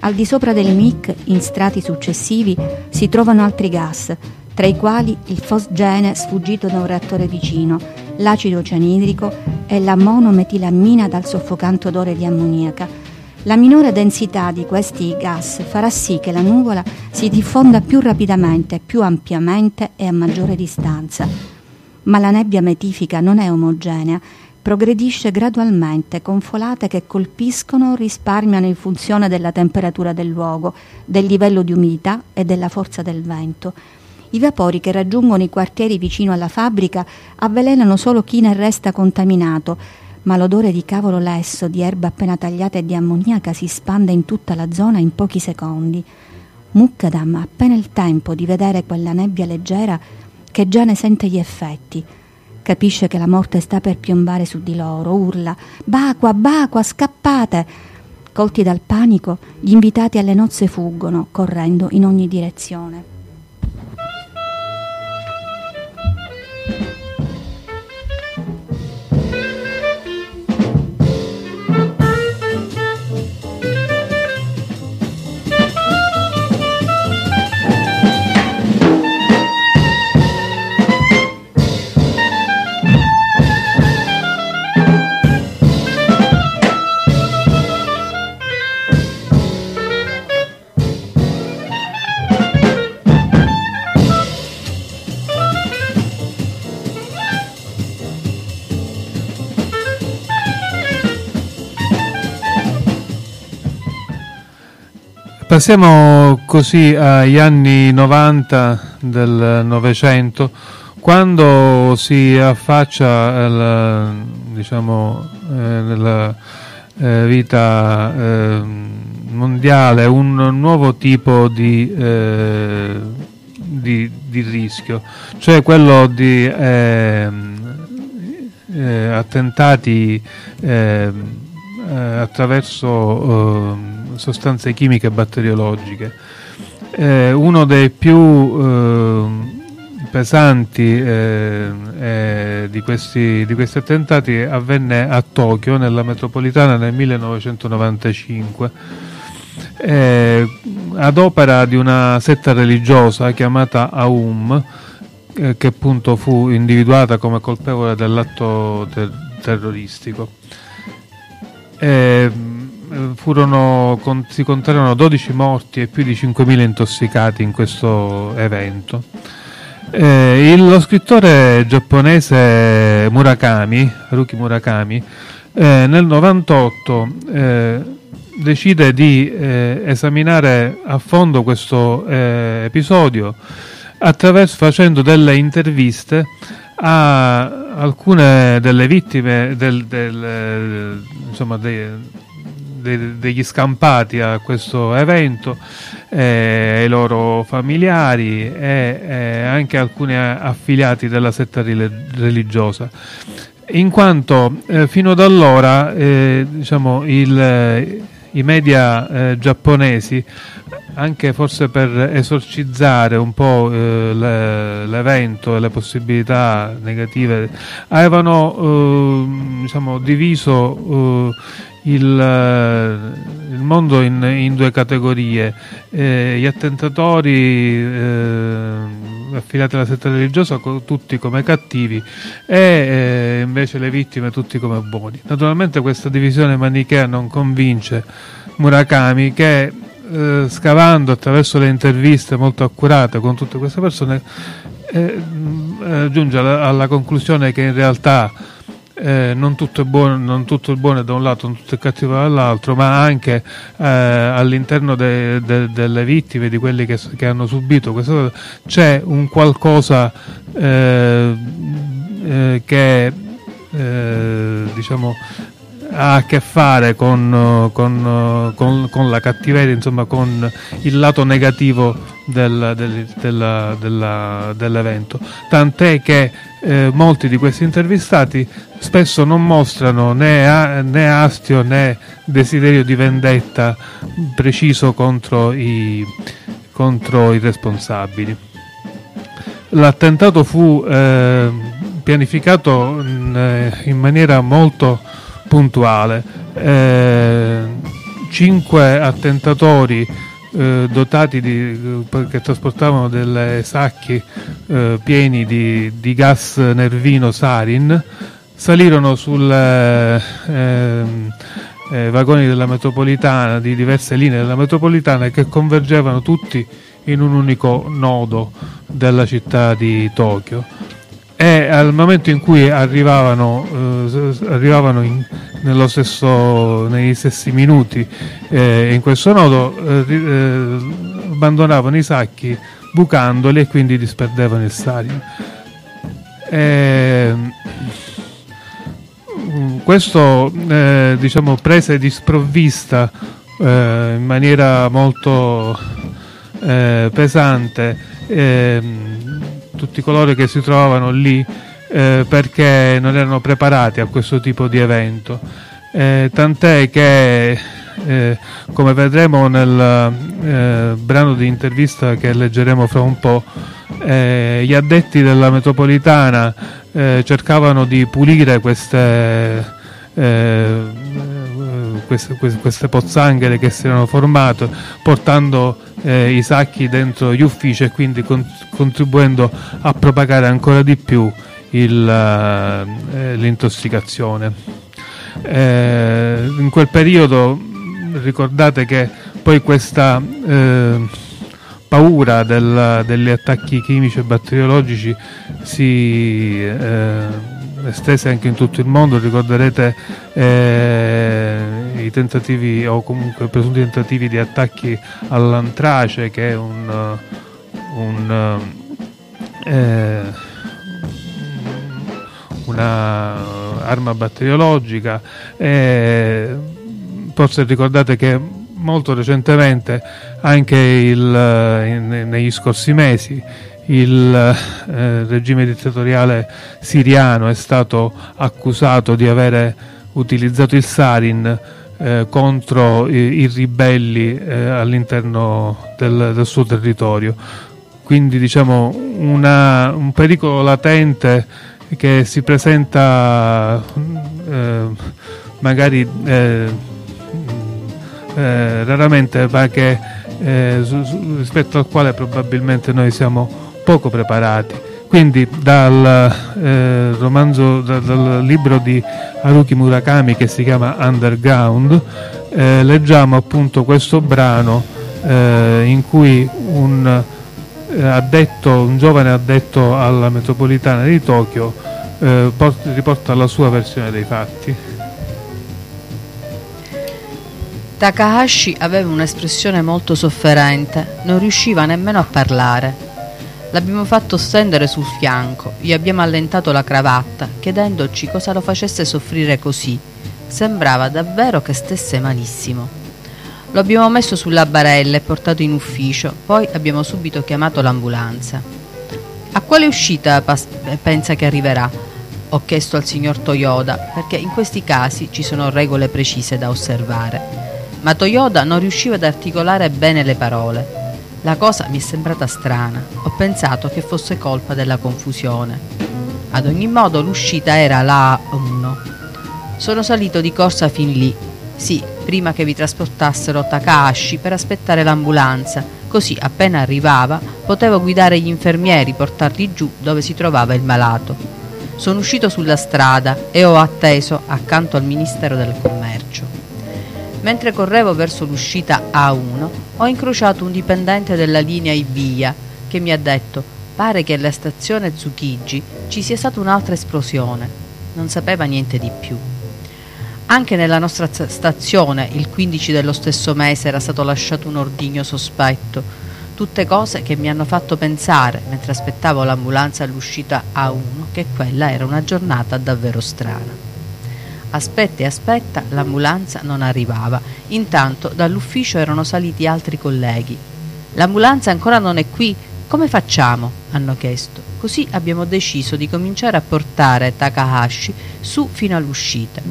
Al di sopra del MIC, in strati successivi, si trovano altri gas, tra i quali il fosgene sfuggito da un reattore vicino, l'acido cianidrico e la monometilammina dal soffocante odore di ammoniaca, la minore densità di questi gas farà sì che la nuvola si diffonda più rapidamente, più ampiamente e a maggiore distanza. Ma la nebbia metifica non è omogenea, progredisce gradualmente con folate che colpiscono o risparmiano in funzione della temperatura del luogo, del livello di umidità e della forza del vento. I vapori che raggiungono i quartieri vicino alla fabbrica avvelenano solo chi ne resta contaminato, ma l'odore di cavolo lesso, di erba appena tagliata e di ammoniaca si spande in tutta la zona in pochi secondi. Mukkadam ha appena il tempo di vedere quella nebbia leggera che già ne sente gli effetti. Capisce che la morte sta per piombare su di loro, urla Bacqua, Bacqua, scappate! Colti dal panico, gli invitati alle nozze fuggono, correndo in ogni direzione. Passiamo così agli anni 90 del Novecento, quando si affaccia il, diciamo, eh, nella eh, vita eh, mondiale un nuovo tipo di, eh, di, di, rischio, cioè quello di ehm, eh, attentati ehm, eh, attraverso eh, sostanze chimiche batteriologiche. Eh, uno dei più eh, pesanti eh, di questi, di, questi, attentati avvenne a Tokyo, nella metropolitana, nel 1995, eh, ad opera di una setta religiosa chiamata Aum, eh, che appunto fu individuata come colpevole dell'atto ter- terroristico. Furono, con, si contarono 12 morti e più di 5.000 intossicati in questo evento. Eh, il, lo scrittore giapponese Murakami, Haruki Murakami, eh, nel 98 eh, decide di eh, esaminare a fondo questo eh, episodio attraverso facendo delle interviste a alcune delle vittime del, del, insomma, dei, de, degli scampati a questo evento, eh, ai loro familiari e eh, anche alcuni affiliati della setta religiosa. In quanto eh, fino ad allora eh, diciamo, il, i media eh, giapponesi anche forse per esorcizzare un po' eh, le, l'evento e le possibilità negative, avevano eh, diciamo, diviso il, eh, il mondo in, in, due categorie, eh, gli attentatori affiliati alla setta religiosa tutti come cattivi e eh, invece le vittime tutti come buoni. Naturalmente questa divisione manichea non convince Murakami che eh, scavando attraverso le interviste molto accurate con tutte queste persone eh, giunge alla, alla conclusione che in realtà eh, non, tutto buono, non, tutto è buono da un lato, non tutto è cattivo dall'altro, ma anche eh, all'interno de, de, delle vittime, di quelli che, che hanno subito questa cosa, c'è un qualcosa eh, eh che eh, diciamo ha a che fare con, con, con, con, la cattiveria, insomma con il lato negativo del, del, della, della, dell'evento. Tant'è che eh, molti di questi intervistati spesso non mostrano né, né, astio né desiderio di vendetta preciso contro i, contro i responsabili. L'attentato fu eh, pianificato in, eh, in, maniera molto puntuale. Eh, cinque attentatori eh, dotati di, eh, che trasportavano dei sacchi eh, pieni di, di, gas nervino sarin salirono sul eh, ehm, eh, vagoni della metropolitana di diverse linee della metropolitana che convergevano tutti in un unico nodo della città di Tokyo e al momento in cui arrivavano, eh, arrivavano in, stesso, negli stessi minuti eh, in questo nodo eh, eh, abbandonavano i sacchi bucandoli e quindi disperdevano il sarin. Ehm, questo eh, diciamo, prese di sprovvista eh, in maniera molto pesante ehm, tutti coloro che si trovavano lì eh, perché non erano preparati a questo tipo di evento. Eh, tant'è che, eh, come vedremo nel eh, brano di intervista che leggeremo fra un po', eh, gli addetti della metropolitana eh, cercavano di pulire queste queste, queste, pozzanghere che si erano formate portando eh, i sacchi dentro gli uffici e quindi con, contribuendo a propagare ancora di più il, eh, l'intossicazione. Eh, in quel periodo ricordate che poi questa eh, paura del, degli attacchi chimici e batteriologici si eh, estese anche in tutto il mondo, ricorderete eh, i tentativi o comunque presunti tentativi di attacchi all'antrace che è un, un eh, una arma batteriologica. E forse ricordate che molto recentemente anche il, in, negli scorsi mesi il eh, regime dittatoriale siriano è stato accusato di avere utilizzato il sarin eh, contro i, i ribelli eh, all'interno del, del, suo territorio. Quindi diciamo una, un pericolo latente che si presenta eh, magari eh, eh, raramente ma che su, su, rispetto al quale probabilmente noi siamo poco preparati. Quindi dal eh, romanzo, dal, dal, libro di Haruki Murakami che si chiama Underground, eh, leggiamo appunto questo brano eh, in cui un, eh, addetto, un giovane addetto alla metropolitana di Tokyo eh, port- riporta la sua versione dei fatti. Takahashi aveva un'espressione molto sofferente, non riusciva nemmeno a parlare. L'abbiamo fatto stendere sul fianco, gli abbiamo allentato la cravatta, chiedendoci cosa lo facesse soffrire così. Sembrava davvero che stesse malissimo. Lo abbiamo messo sulla barella e portato in ufficio, poi abbiamo subito chiamato l'ambulanza. A quale uscita pensa che arriverà? Ho chiesto al signor Toyoda, perché in questi casi ci sono regole precise da osservare ma Toyoda non riusciva ad articolare bene le parole. La cosa mi è sembrata strana, ho pensato che fosse colpa della confusione. Ad ogni modo l'uscita era la 1. Sono salito di corsa fin lì, sì, prima che vi trasportassero Takahashi per aspettare l'ambulanza, così appena arrivava potevo guidare gli infermieri, portarli giù dove si trovava il malato. Sono uscito sulla strada e ho atteso accanto al Ministero del Commercio. Mentre correvo verso l'uscita A1 ho incrociato un dipendente della linea Ibiya che mi ha detto pare che alla stazione Tsukiji ci sia stata un'altra esplosione. Non sapeva niente di più. Anche nella nostra stazione il 15 dello stesso mese era stato lasciato un ordigno sospetto. Tutte cose che mi hanno fatto pensare, mentre aspettavo l'ambulanza all'uscita A1, che quella era una giornata davvero strana. Aspetta e aspetta, l'ambulanza non arrivava. Intanto dall'ufficio erano saliti altri colleghi. L'ambulanza ancora non è qui. Come facciamo? hanno chiesto. Così abbiamo deciso di cominciare a portare Takahashi su fino all'uscita.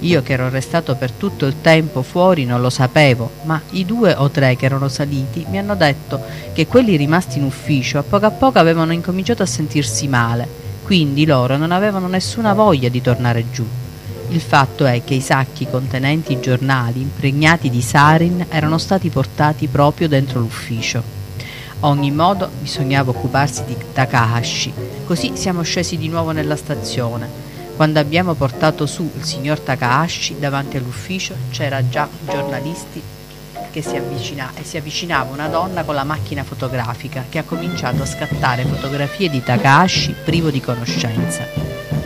Io che ero restato per tutto il tempo fuori non lo sapevo, ma i due o tre che erano saliti mi hanno detto che quelli rimasti in ufficio a poco a poco avevano incominciato a sentirsi male, quindi loro non avevano nessuna voglia di tornare giù. Il fatto è che i sacchi contenenti i giornali impregnati di sarin erano stati portati proprio dentro l'ufficio. A ogni modo bisognava occuparsi di Takahashi, così siamo scesi di nuovo nella stazione. Quando abbiamo portato su il signor Takahashi davanti all'ufficio c'era già giornalisti che si avvicina e si avvicinava una donna con la macchina fotografica che ha cominciato a scattare fotografie di Takahashi privo di conoscenza.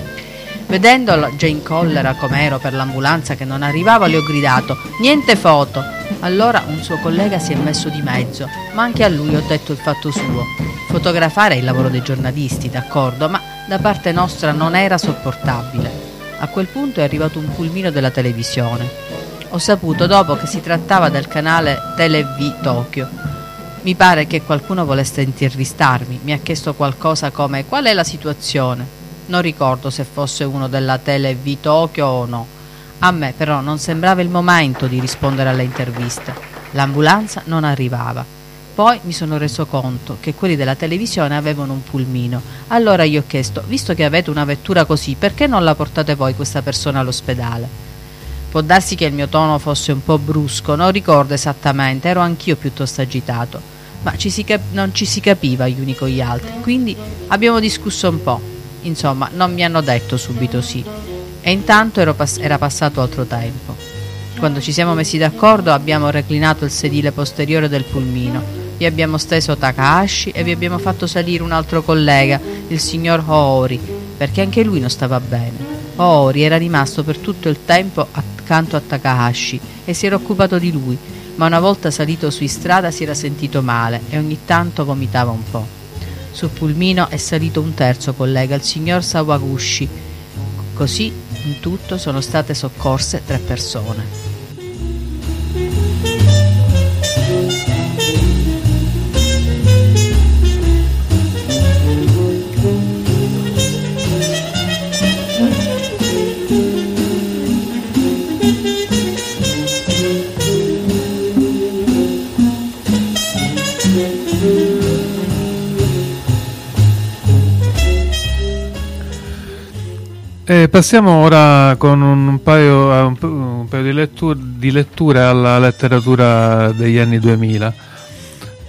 Vedendolo già in collera com'ero per l'ambulanza che non arrivava, le ho gridato: Niente foto! Allora un suo collega si è messo di mezzo, ma anche a lui ho detto il fatto suo. Fotografare è il lavoro dei giornalisti, d'accordo, ma da parte nostra non era sopportabile. A quel punto è arrivato un pulmino della televisione. Ho saputo dopo che si trattava del canale TeleV Tokyo. Mi pare che qualcuno volesse intervistarmi, mi ha chiesto qualcosa come qual è la situazione. Non ricordo se fosse uno della tele V Tokyo o no. A me però non sembrava il momento di rispondere alle interviste. L'ambulanza non arrivava. Poi mi sono reso conto che quelli della televisione avevano un pulmino. Allora gli ho chiesto, visto che avete una vettura così, perché non la portate voi questa persona all'ospedale? Può darsi che il mio tono fosse un po' brusco, non ricordo esattamente, ero anch'io piuttosto agitato, ma ci non ci si capiva gli uni con gli altri, quindi abbiamo discusso un po'. Insomma, non mi hanno detto subito sì. E intanto pass- era passato altro tempo. Quando ci siamo messi d'accordo abbiamo reclinato il sedile posteriore del pulmino, vi abbiamo steso Takahashi e vi abbiamo fatto salire un altro collega, il signor Hoori, perché anche lui non stava bene. Hoori era rimasto per tutto il tempo accanto a Takahashi e si era occupato di lui, ma una volta salito su strada si era sentito male e ogni tanto vomitava un po'. Sul pulmino è salito un terzo collega, il signor Sawaguchi. Così in tutto sono state soccorse tre persone. Eh, passiamo ora con un paio, un, un paio di, letture, di, letture, alla letteratura degli anni 2000.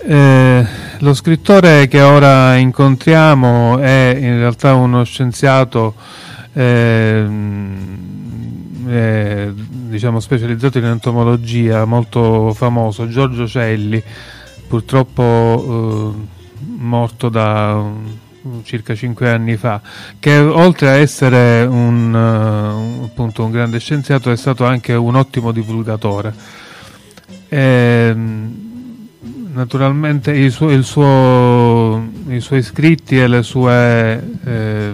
Eh, lo scrittore che ora incontriamo è in realtà uno scienziato eh, diciamo specializzato in entomologia, molto famoso, Giorgio Celli, purtroppo eh, morto da circa cinque anni fa, che oltre a essere un, uh, appunto un grande scienziato è stato anche un ottimo divulgatore. E, ehm, naturalmente il suo, il suo, i suoi scritti e le sue eh,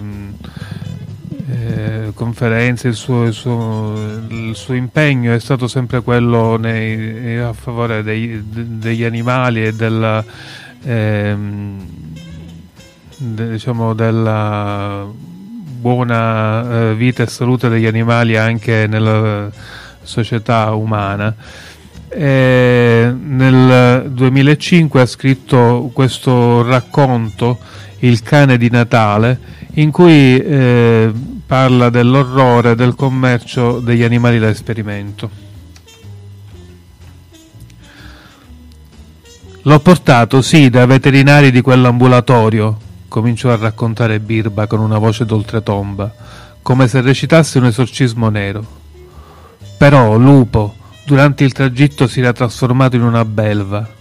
eh, conferenze, il suo, il, il suo, impegno è stato sempre quello nei, a favore dei, degli animali e della, eh, de, diciamo della buona eh, vita e salute degli animali anche nella società umana. E nel 2005 ha scritto questo racconto, Il cane di Natale, in cui eh, parla dell'orrore del commercio degli animali da esperimento. L'ho portato, sì, da veterinari di quell'ambulatorio, cominciò a raccontare Birba con una voce d'oltretomba, come se recitasse un esorcismo nero. Però, lupo, durante il tragitto si era trasformato in una belva.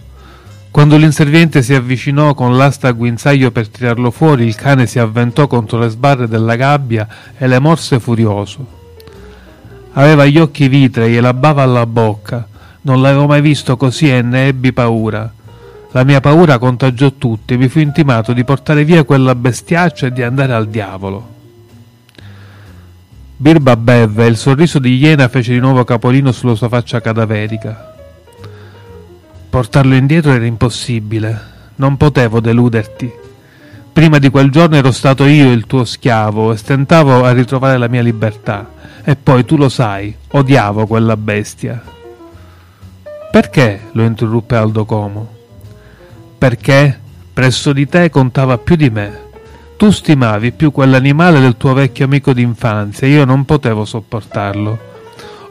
Quando l'inserviente si avvicinò con l'asta a guinzaglio per tirarlo fuori, il cane si avventò contro le sbarre della gabbia e le morse furioso. Aveva gli occhi vitrei e la bava alla bocca. Non l'avevo mai visto così e ne ebbi paura. La mia paura contagiò tutti e mi fu intimato di portare via quella bestiaccia e di andare al diavolo. Birba bevve e il sorriso di iena fece di nuovo capolino sulla sua faccia cadaverica. Portarlo indietro era impossibile, non potevo deluderti. Prima di quel giorno ero stato io il tuo schiavo e stentavo a ritrovare la mia libertà. E poi tu lo sai, odiavo quella bestia. Perché? lo interruppe Aldo Como. Perché presso di te contava più di me tu stimavi più quell'animale del tuo vecchio amico d'infanzia io non potevo sopportarlo.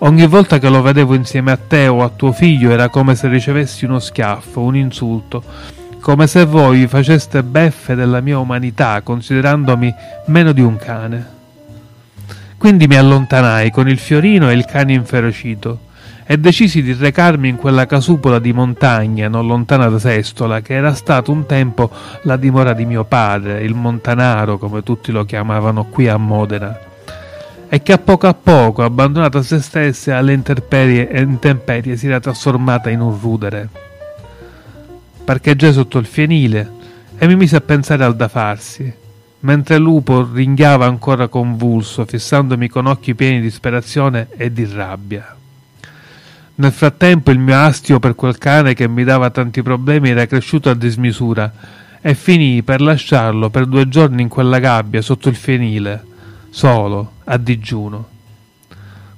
Ogni volta che lo vedevo insieme a te o a tuo figlio era come se ricevessi uno schiaffo, un insulto, come se voi faceste beffe della mia umanità considerandomi meno di un cane. Quindi mi allontanai con il fiorino e il cane inferocito e decisi di recarmi in quella casupola di montagna non lontana da Sestola, che era stato un tempo la dimora di mio padre, il Montanaro, come tutti lo chiamavano qui a Modena, e che a poco a poco, abbandonata a se stessa alle intemperie, intemperie, si era trasformata in un rudere. Parcheggiai sotto il fienile e mi mise a pensare al da farsi, mentre Lupo ringhiava ancora convulso, fissandomi con occhi pieni di disperazione e di rabbia. Nel frattempo il mio astio per quel cane che mi dava tanti problemi era cresciuto a dismisura e finii per lasciarlo per due giorni in quella gabbia sotto il fienile, solo, a digiuno.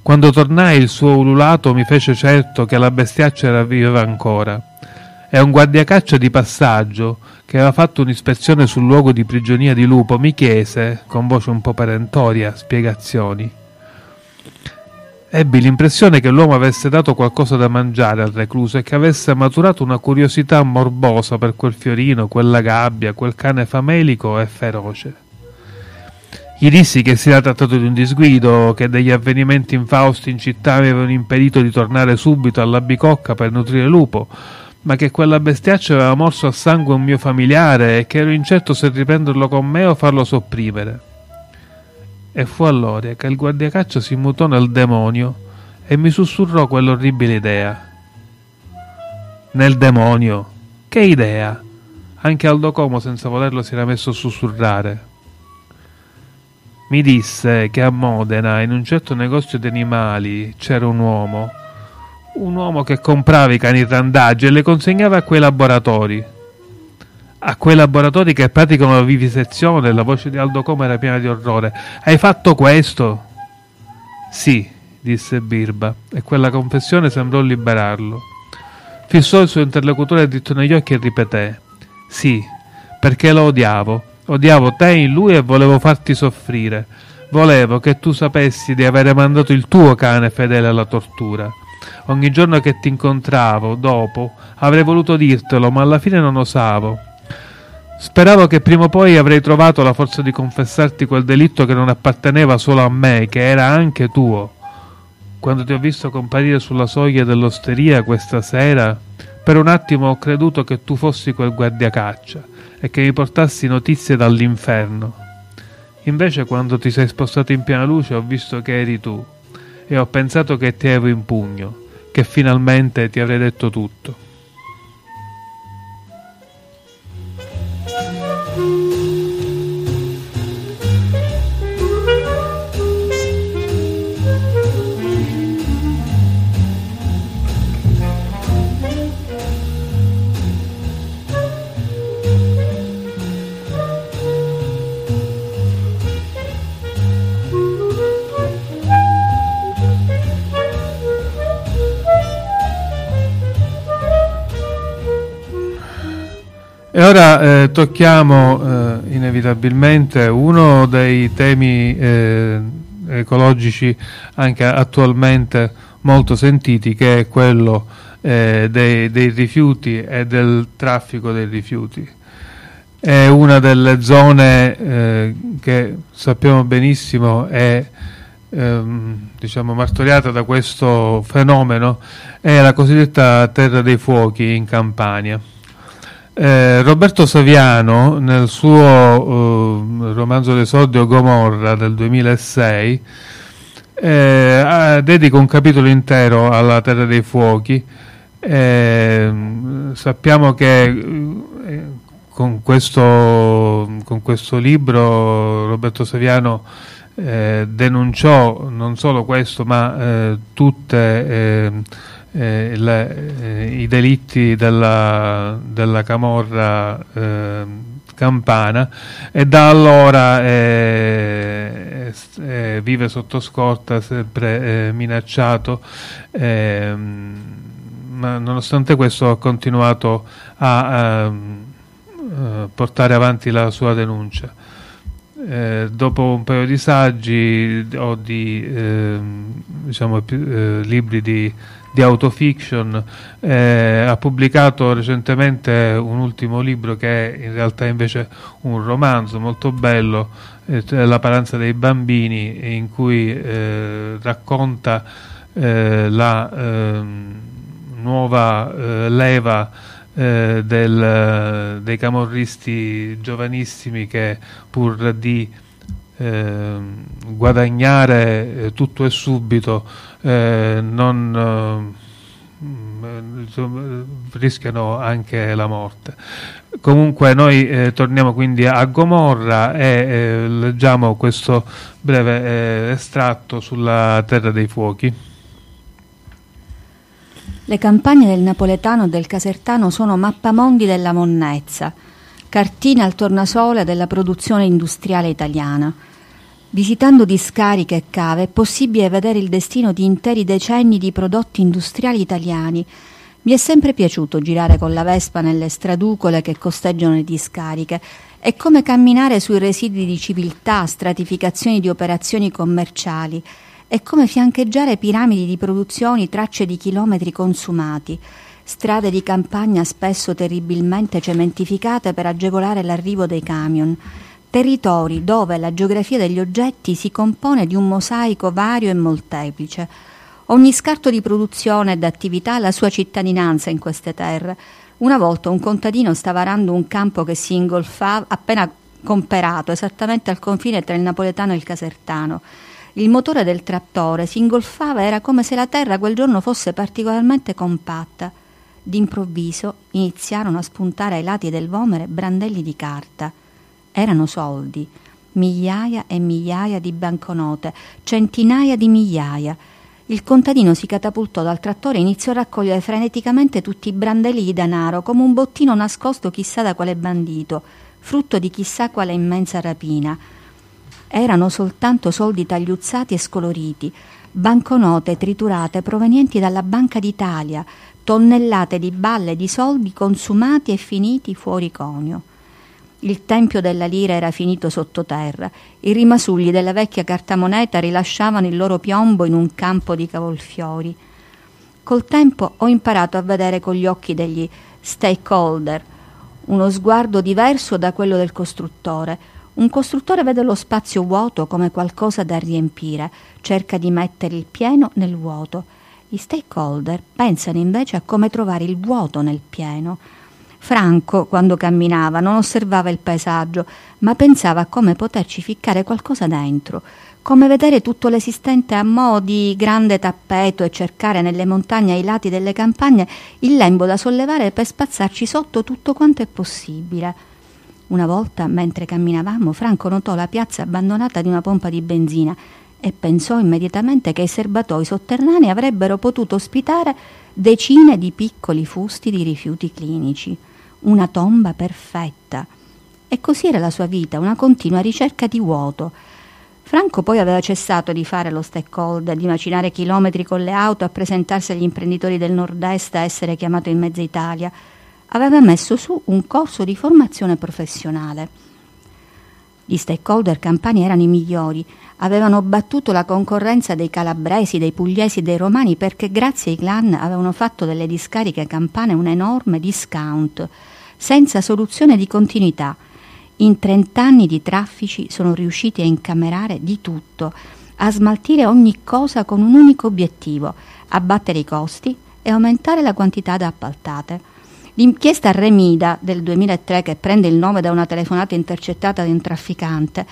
Quando tornai il suo ululato mi fece certo che la bestiaccia era viva ancora e un guardiacaccia di passaggio che aveva fatto un'ispezione sul luogo di prigionia di lupo mi chiese, con voce un po' perentoria, spiegazioni. Ebbi l'impressione che l'uomo avesse dato qualcosa da mangiare al recluso e che avesse maturato una curiosità morbosa per quel fiorino, quella gabbia, quel cane famelico e feroce. Gli dissi che si era trattato di un disguido, che degli avvenimenti infausti in città avevano impedito di tornare subito alla bicocca per nutrire lupo, ma che quella bestiaccia aveva morso a sangue un mio familiare e che ero incerto se riprenderlo con me o farlo sopprimere. E fu allora che il guardiacaccia si mutò nel demonio e mi sussurrò quell'orribile idea. Nel demonio? Che idea? Anche Aldo Como senza volerlo si era messo a sussurrare. Mi disse che a Modena, in un certo negozio di animali, c'era un uomo. Un uomo che comprava i cani randaggi e le consegnava a quei laboratori a quei laboratori che praticano la vivisezione, la voce di Aldo Como era piena di orrore. Hai fatto questo? Sì, disse Birba, e quella confessione sembrò liberarlo. Fissò il suo interlocutore dritto negli occhi e ripeté: Sì, perché lo odiavo. Odiavo te in lui e volevo farti soffrire. Volevo che tu sapessi di avere mandato il tuo cane fedele alla tortura. Ogni giorno che ti incontravo, dopo, avrei voluto dirtelo, ma alla fine non osavo. Speravo che prima o poi avrei trovato la forza di confessarti quel delitto che non apparteneva solo a me, che era anche tuo. Quando ti ho visto comparire sulla soglia dell'osteria questa sera, per un attimo ho creduto che tu fossi quel guardiacaccia e che mi portassi notizie dall'inferno. Invece quando ti sei spostato in piena luce ho visto che eri tu e ho pensato che ti avevo in pugno, che finalmente ti avrei detto tutto. E ora eh, tocchiamo eh, inevitabilmente uno dei temi eh, ecologici anche attualmente molto sentiti che è quello eh, dei, dei, rifiuti e del traffico dei rifiuti. È una delle zone eh, che sappiamo benissimo è ehm, diciamo martoriata da questo fenomeno, è la cosiddetta terra dei fuochi in Campania. Eh, Roberto Saviano, nel suo eh, romanzo d'esordio Gomorra del 2006, eh, dedica un capitolo intero alla Terra dei Fuochi. Ehm, sappiamo che eh, con questo, con, questo, libro Roberto Saviano eh, denunciò non solo questo, ma tutte ehm, eh, le, eh, i delitti della, della Camorra eh, campana e da allora eh, vive sotto scorta, sempre eh, minacciato, ehm, ma nonostante questo ha continuato a, a, a portare avanti la sua denuncia. Eh, dopo un paio di saggi o di eh, diciamo, eh, libri di di autofiction, eh, ha pubblicato recentemente un ultimo libro che è in realtà invece un romanzo molto bello, eh, La paranza dei bambini, in cui eh, racconta eh, la ehm, nuova eh, leva eh, del, dei camorristi giovanissimi che pur di Ehm, guadagnare tutto e subito eh, non insomma, rischiano anche la morte. Comunque noi eh, torniamo quindi a Gomorra e eh, leggiamo questo breve eh, estratto sulla Terra dei Fuochi. Le campagne del napoletano e del casertano sono mappamondi della monnezza, cartina al tornasole della produzione industriale italiana Visitando discariche e cave è possibile vedere il destino di interi decenni di prodotti industriali italiani. Mi è sempre piaciuto girare con la Vespa nelle straducole che costeggiano le discariche. È come camminare sui residui di civiltà, stratificazioni di operazioni commerciali. È come fiancheggiare piramidi di produzioni, tracce di chilometri consumati strade di campagna spesso terribilmente cementificate per agevolare l'arrivo dei camion territori dove la geografia degli oggetti si compone di un mosaico vario e molteplice. Ogni scarto di produzione ed attività ha la sua cittadinanza in queste terre. Una volta un contadino stava arando un campo che si ingolfava appena comperato, esattamente al confine tra il napoletano e il casertano. Il motore del trattore si ingolfava, era come se la terra quel giorno fosse particolarmente compatta. D'improvviso iniziarono a spuntare ai lati del vomere brandelli di carta. Erano soldi, migliaia e migliaia di banconote, centinaia di migliaia. Il contadino si catapultò dal trattore e iniziò a raccogliere freneticamente tutti i brandelli di denaro come un bottino nascosto chissà da quale bandito, frutto di chissà quale immensa rapina. Erano soltanto soldi tagliuzzati e scoloriti, banconote triturate provenienti dalla Banca d'Italia, tonnellate di balle di soldi consumati e finiti fuori conio. Il tempio della lira era finito sottoterra. I rimasugli della vecchia cartamoneta rilasciavano il loro piombo in un campo di cavolfiori. Col tempo ho imparato a vedere con gli occhi degli stakeholder, uno sguardo diverso da quello del costruttore. Un costruttore vede lo spazio vuoto come qualcosa da riempire, cerca di mettere il pieno nel vuoto. Gli stakeholder pensano invece a come trovare il vuoto nel pieno. Franco, quando camminava, non osservava il paesaggio, ma pensava a come poterci ficcare qualcosa dentro, come vedere tutto l'esistente a mo' di grande tappeto e cercare nelle montagne ai lati delle campagne il lembo da sollevare per spazzarci sotto tutto quanto è possibile. Una volta, mentre camminavamo, Franco notò la piazza abbandonata di una pompa di benzina e pensò immediatamente che i serbatoi sotterranei avrebbero potuto ospitare decine di piccoli fusti di rifiuti clinici una tomba perfetta. E così era la sua vita, una continua ricerca di vuoto. Franco poi aveva cessato di fare lo stakeholder, di macinare chilometri con le auto a presentarsi agli imprenditori del nord-est a essere chiamato in mezza Italia. Aveva messo su un corso di formazione professionale. Gli stakeholder campani erano i migliori, avevano battuto la concorrenza dei calabresi, dei pugliesi e dei romani perché grazie ai clan avevano fatto delle discariche campane un enorme discount senza soluzione di continuità. In trent'anni di traffici sono riusciti a incamerare di tutto, a smaltire ogni cosa con un unico obiettivo, abbattere i costi e aumentare la quantità da appaltate. L'inchiesta Remida del 2003, che prende il nome da una telefonata intercettata di un trafficante,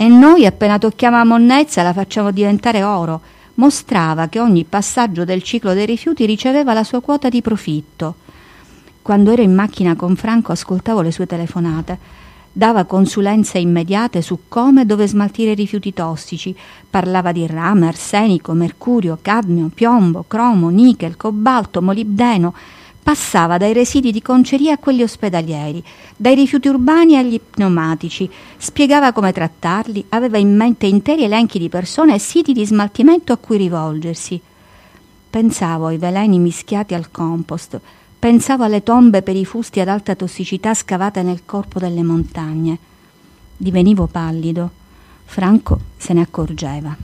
e noi appena tocchiamo la monnezza la facciamo diventare oro, mostrava che ogni passaggio del ciclo dei rifiuti riceveva la sua quota di profitto. Quando ero in macchina con Franco ascoltavo le sue telefonate. Dava consulenze immediate su come e dove smaltire i rifiuti tossici. Parlava di rame, arsenico, mercurio, cadmio, piombo, cromo, nichel, cobalto, molibdeno. Passava dai residui di conceria a quelli ospedalieri, dai rifiuti urbani agli pneumatici, spiegava come trattarli, aveva in mente interi elenchi di persone e siti di smaltimento a cui rivolgersi. Pensavo ai veleni mischiati al compost, Pensavo alle tombe per i fusti ad alta tossicità scavate nel corpo delle montagne. Divenivo pallido. Franco se ne accorgeva.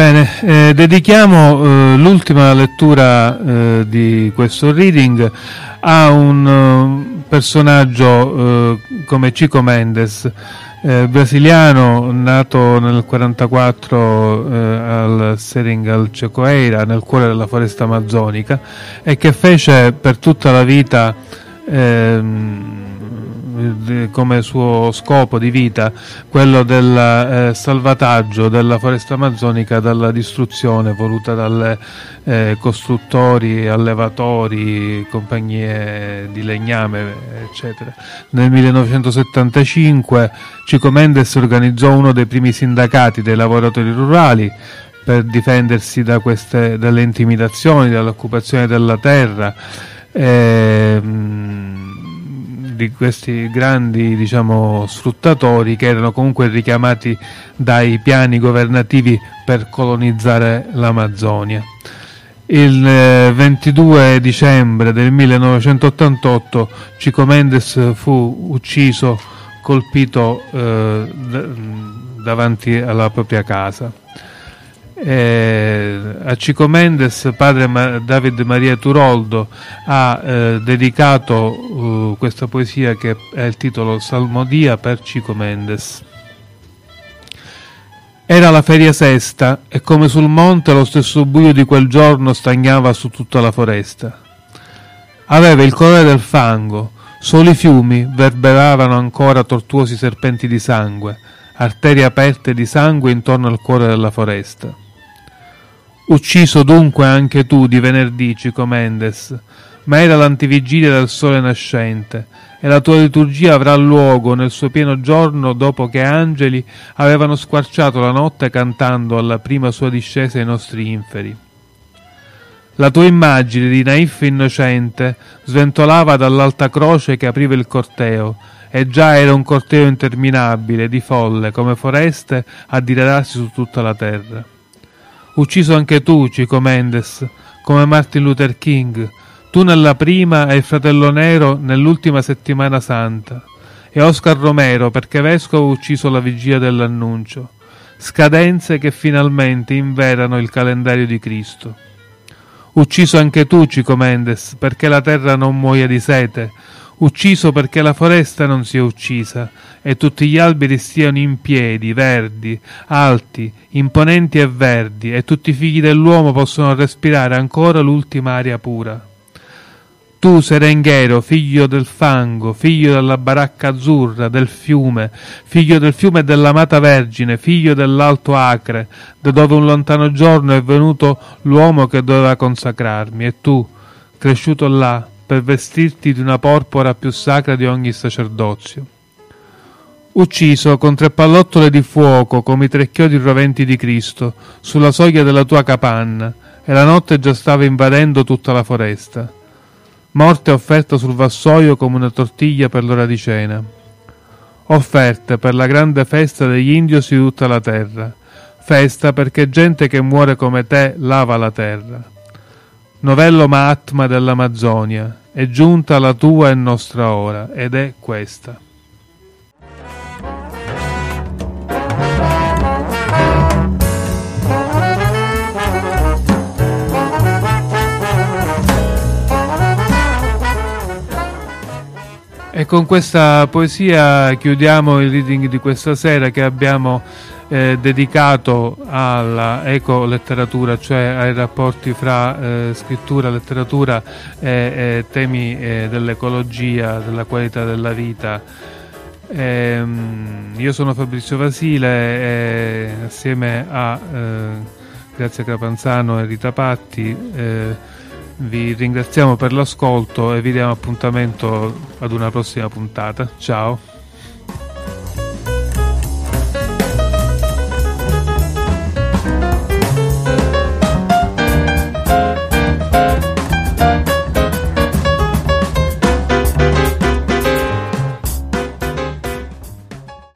Bene, eh, dedichiamo eh, l'ultima lettura eh, di questo reading a un uh, personaggio uh, come Chico Mendes, eh, brasiliano nato nel 1944 al Seringal Cecoeira, nel cuore della foresta amazzonica, e che fece per tutta la vita ehm, come suo scopo di vita quello del eh, salvataggio della foresta amazzonica dalla distruzione voluta dalle eh, costruttori, allevatori, compagnie di legname, eccetera. Nel 1975 Cico Mendes organizzò uno dei primi sindacati dei lavoratori rurali per difendersi da queste, dalle intimidazioni, dall'occupazione della terra. Eh, di questi grandi diciamo, sfruttatori che erano comunque richiamati dai piani governativi per colonizzare l'Amazzonia. Il 22 eh, dicembre del 1988 Cico Mendes fu ucciso, colpito eh, davanti alla propria casa. Eh, a Cico Mendes, padre Ma- David Maria Turoldo ha eh, dedicato uh, questa poesia che è il titolo Salmodia per Cico Mendes. Era la feria sesta e come sul monte lo stesso buio di quel giorno stagnava su tutta la foresta. Aveva il colore del fango, soli fiumi verberavano ancora tortuosi serpenti di sangue, arterie aperte di sangue intorno al cuore della foresta. Ucciso dunque anche tu di venerdì, Cico Mendes, ma era l'antivigilia del sole nascente e la tua liturgia avrà luogo nel suo pieno giorno dopo che angeli avevano squarciato la notte cantando alla prima sua discesa ai nostri inferi. La tua immagine di naif innocente sventolava dall'alta croce che apriva il corteo, e già era un corteo interminabile di folle come foreste a diradarsi su tutta la terra. Ucciso anche tu, Cico Mendes, come Martin Luther King, tu nella prima e il fratello Nero nell'ultima settimana santa, e Oscar Romero perché vescovo ucciso la vigilia dell'annuncio, scadenze che finalmente inverano il calendario di Cristo. Ucciso anche tu, Cico Mendes, perché la terra non muoia di sete, ucciso perché la foresta non sia uccisa e tutti gli alberi stiano in piedi, verdi, alti, imponenti e verdi, e tutti i figli dell'uomo possono respirare ancora l'ultima aria pura. Tu, Serenghero, figlio del fango, figlio della baracca azzurra, del fiume, figlio del fiume e dell'amata Vergine, figlio dell'alto Acre, da dove un lontano giorno è venuto l'uomo che doveva consacrarmi, e tu, cresciuto là, per vestirti di una porpora più sacra di ogni sacerdozio. Ucciso con tre pallottole di fuoco come i tre chiodi roventi di Cristo, sulla soglia della tua capanna, e la notte già stava invadendo tutta la foresta morte offerta sul vassoio come una tortiglia per l'ora di cena. Offerte per la grande festa degli indiosi di tutta la terra. Festa perché gente che muore come te lava la terra. Novello Mahatma dell'Amazzonia, è giunta la tua e nostra ora, ed è questa. E con questa poesia chiudiamo il reading di questa sera che abbiamo eh, dedicato alla ecoletteratura, cioè ai rapporti fra eh, scrittura, letteratura e, e temi eh, dell'ecologia, della qualità della vita. Ehm, io sono Fabrizio Vasile e assieme a eh, Grazia Capanzano e Rita Patti eh, vi ringraziamo per l'ascolto e vi diamo appuntamento ad una prossima puntata. Ciao!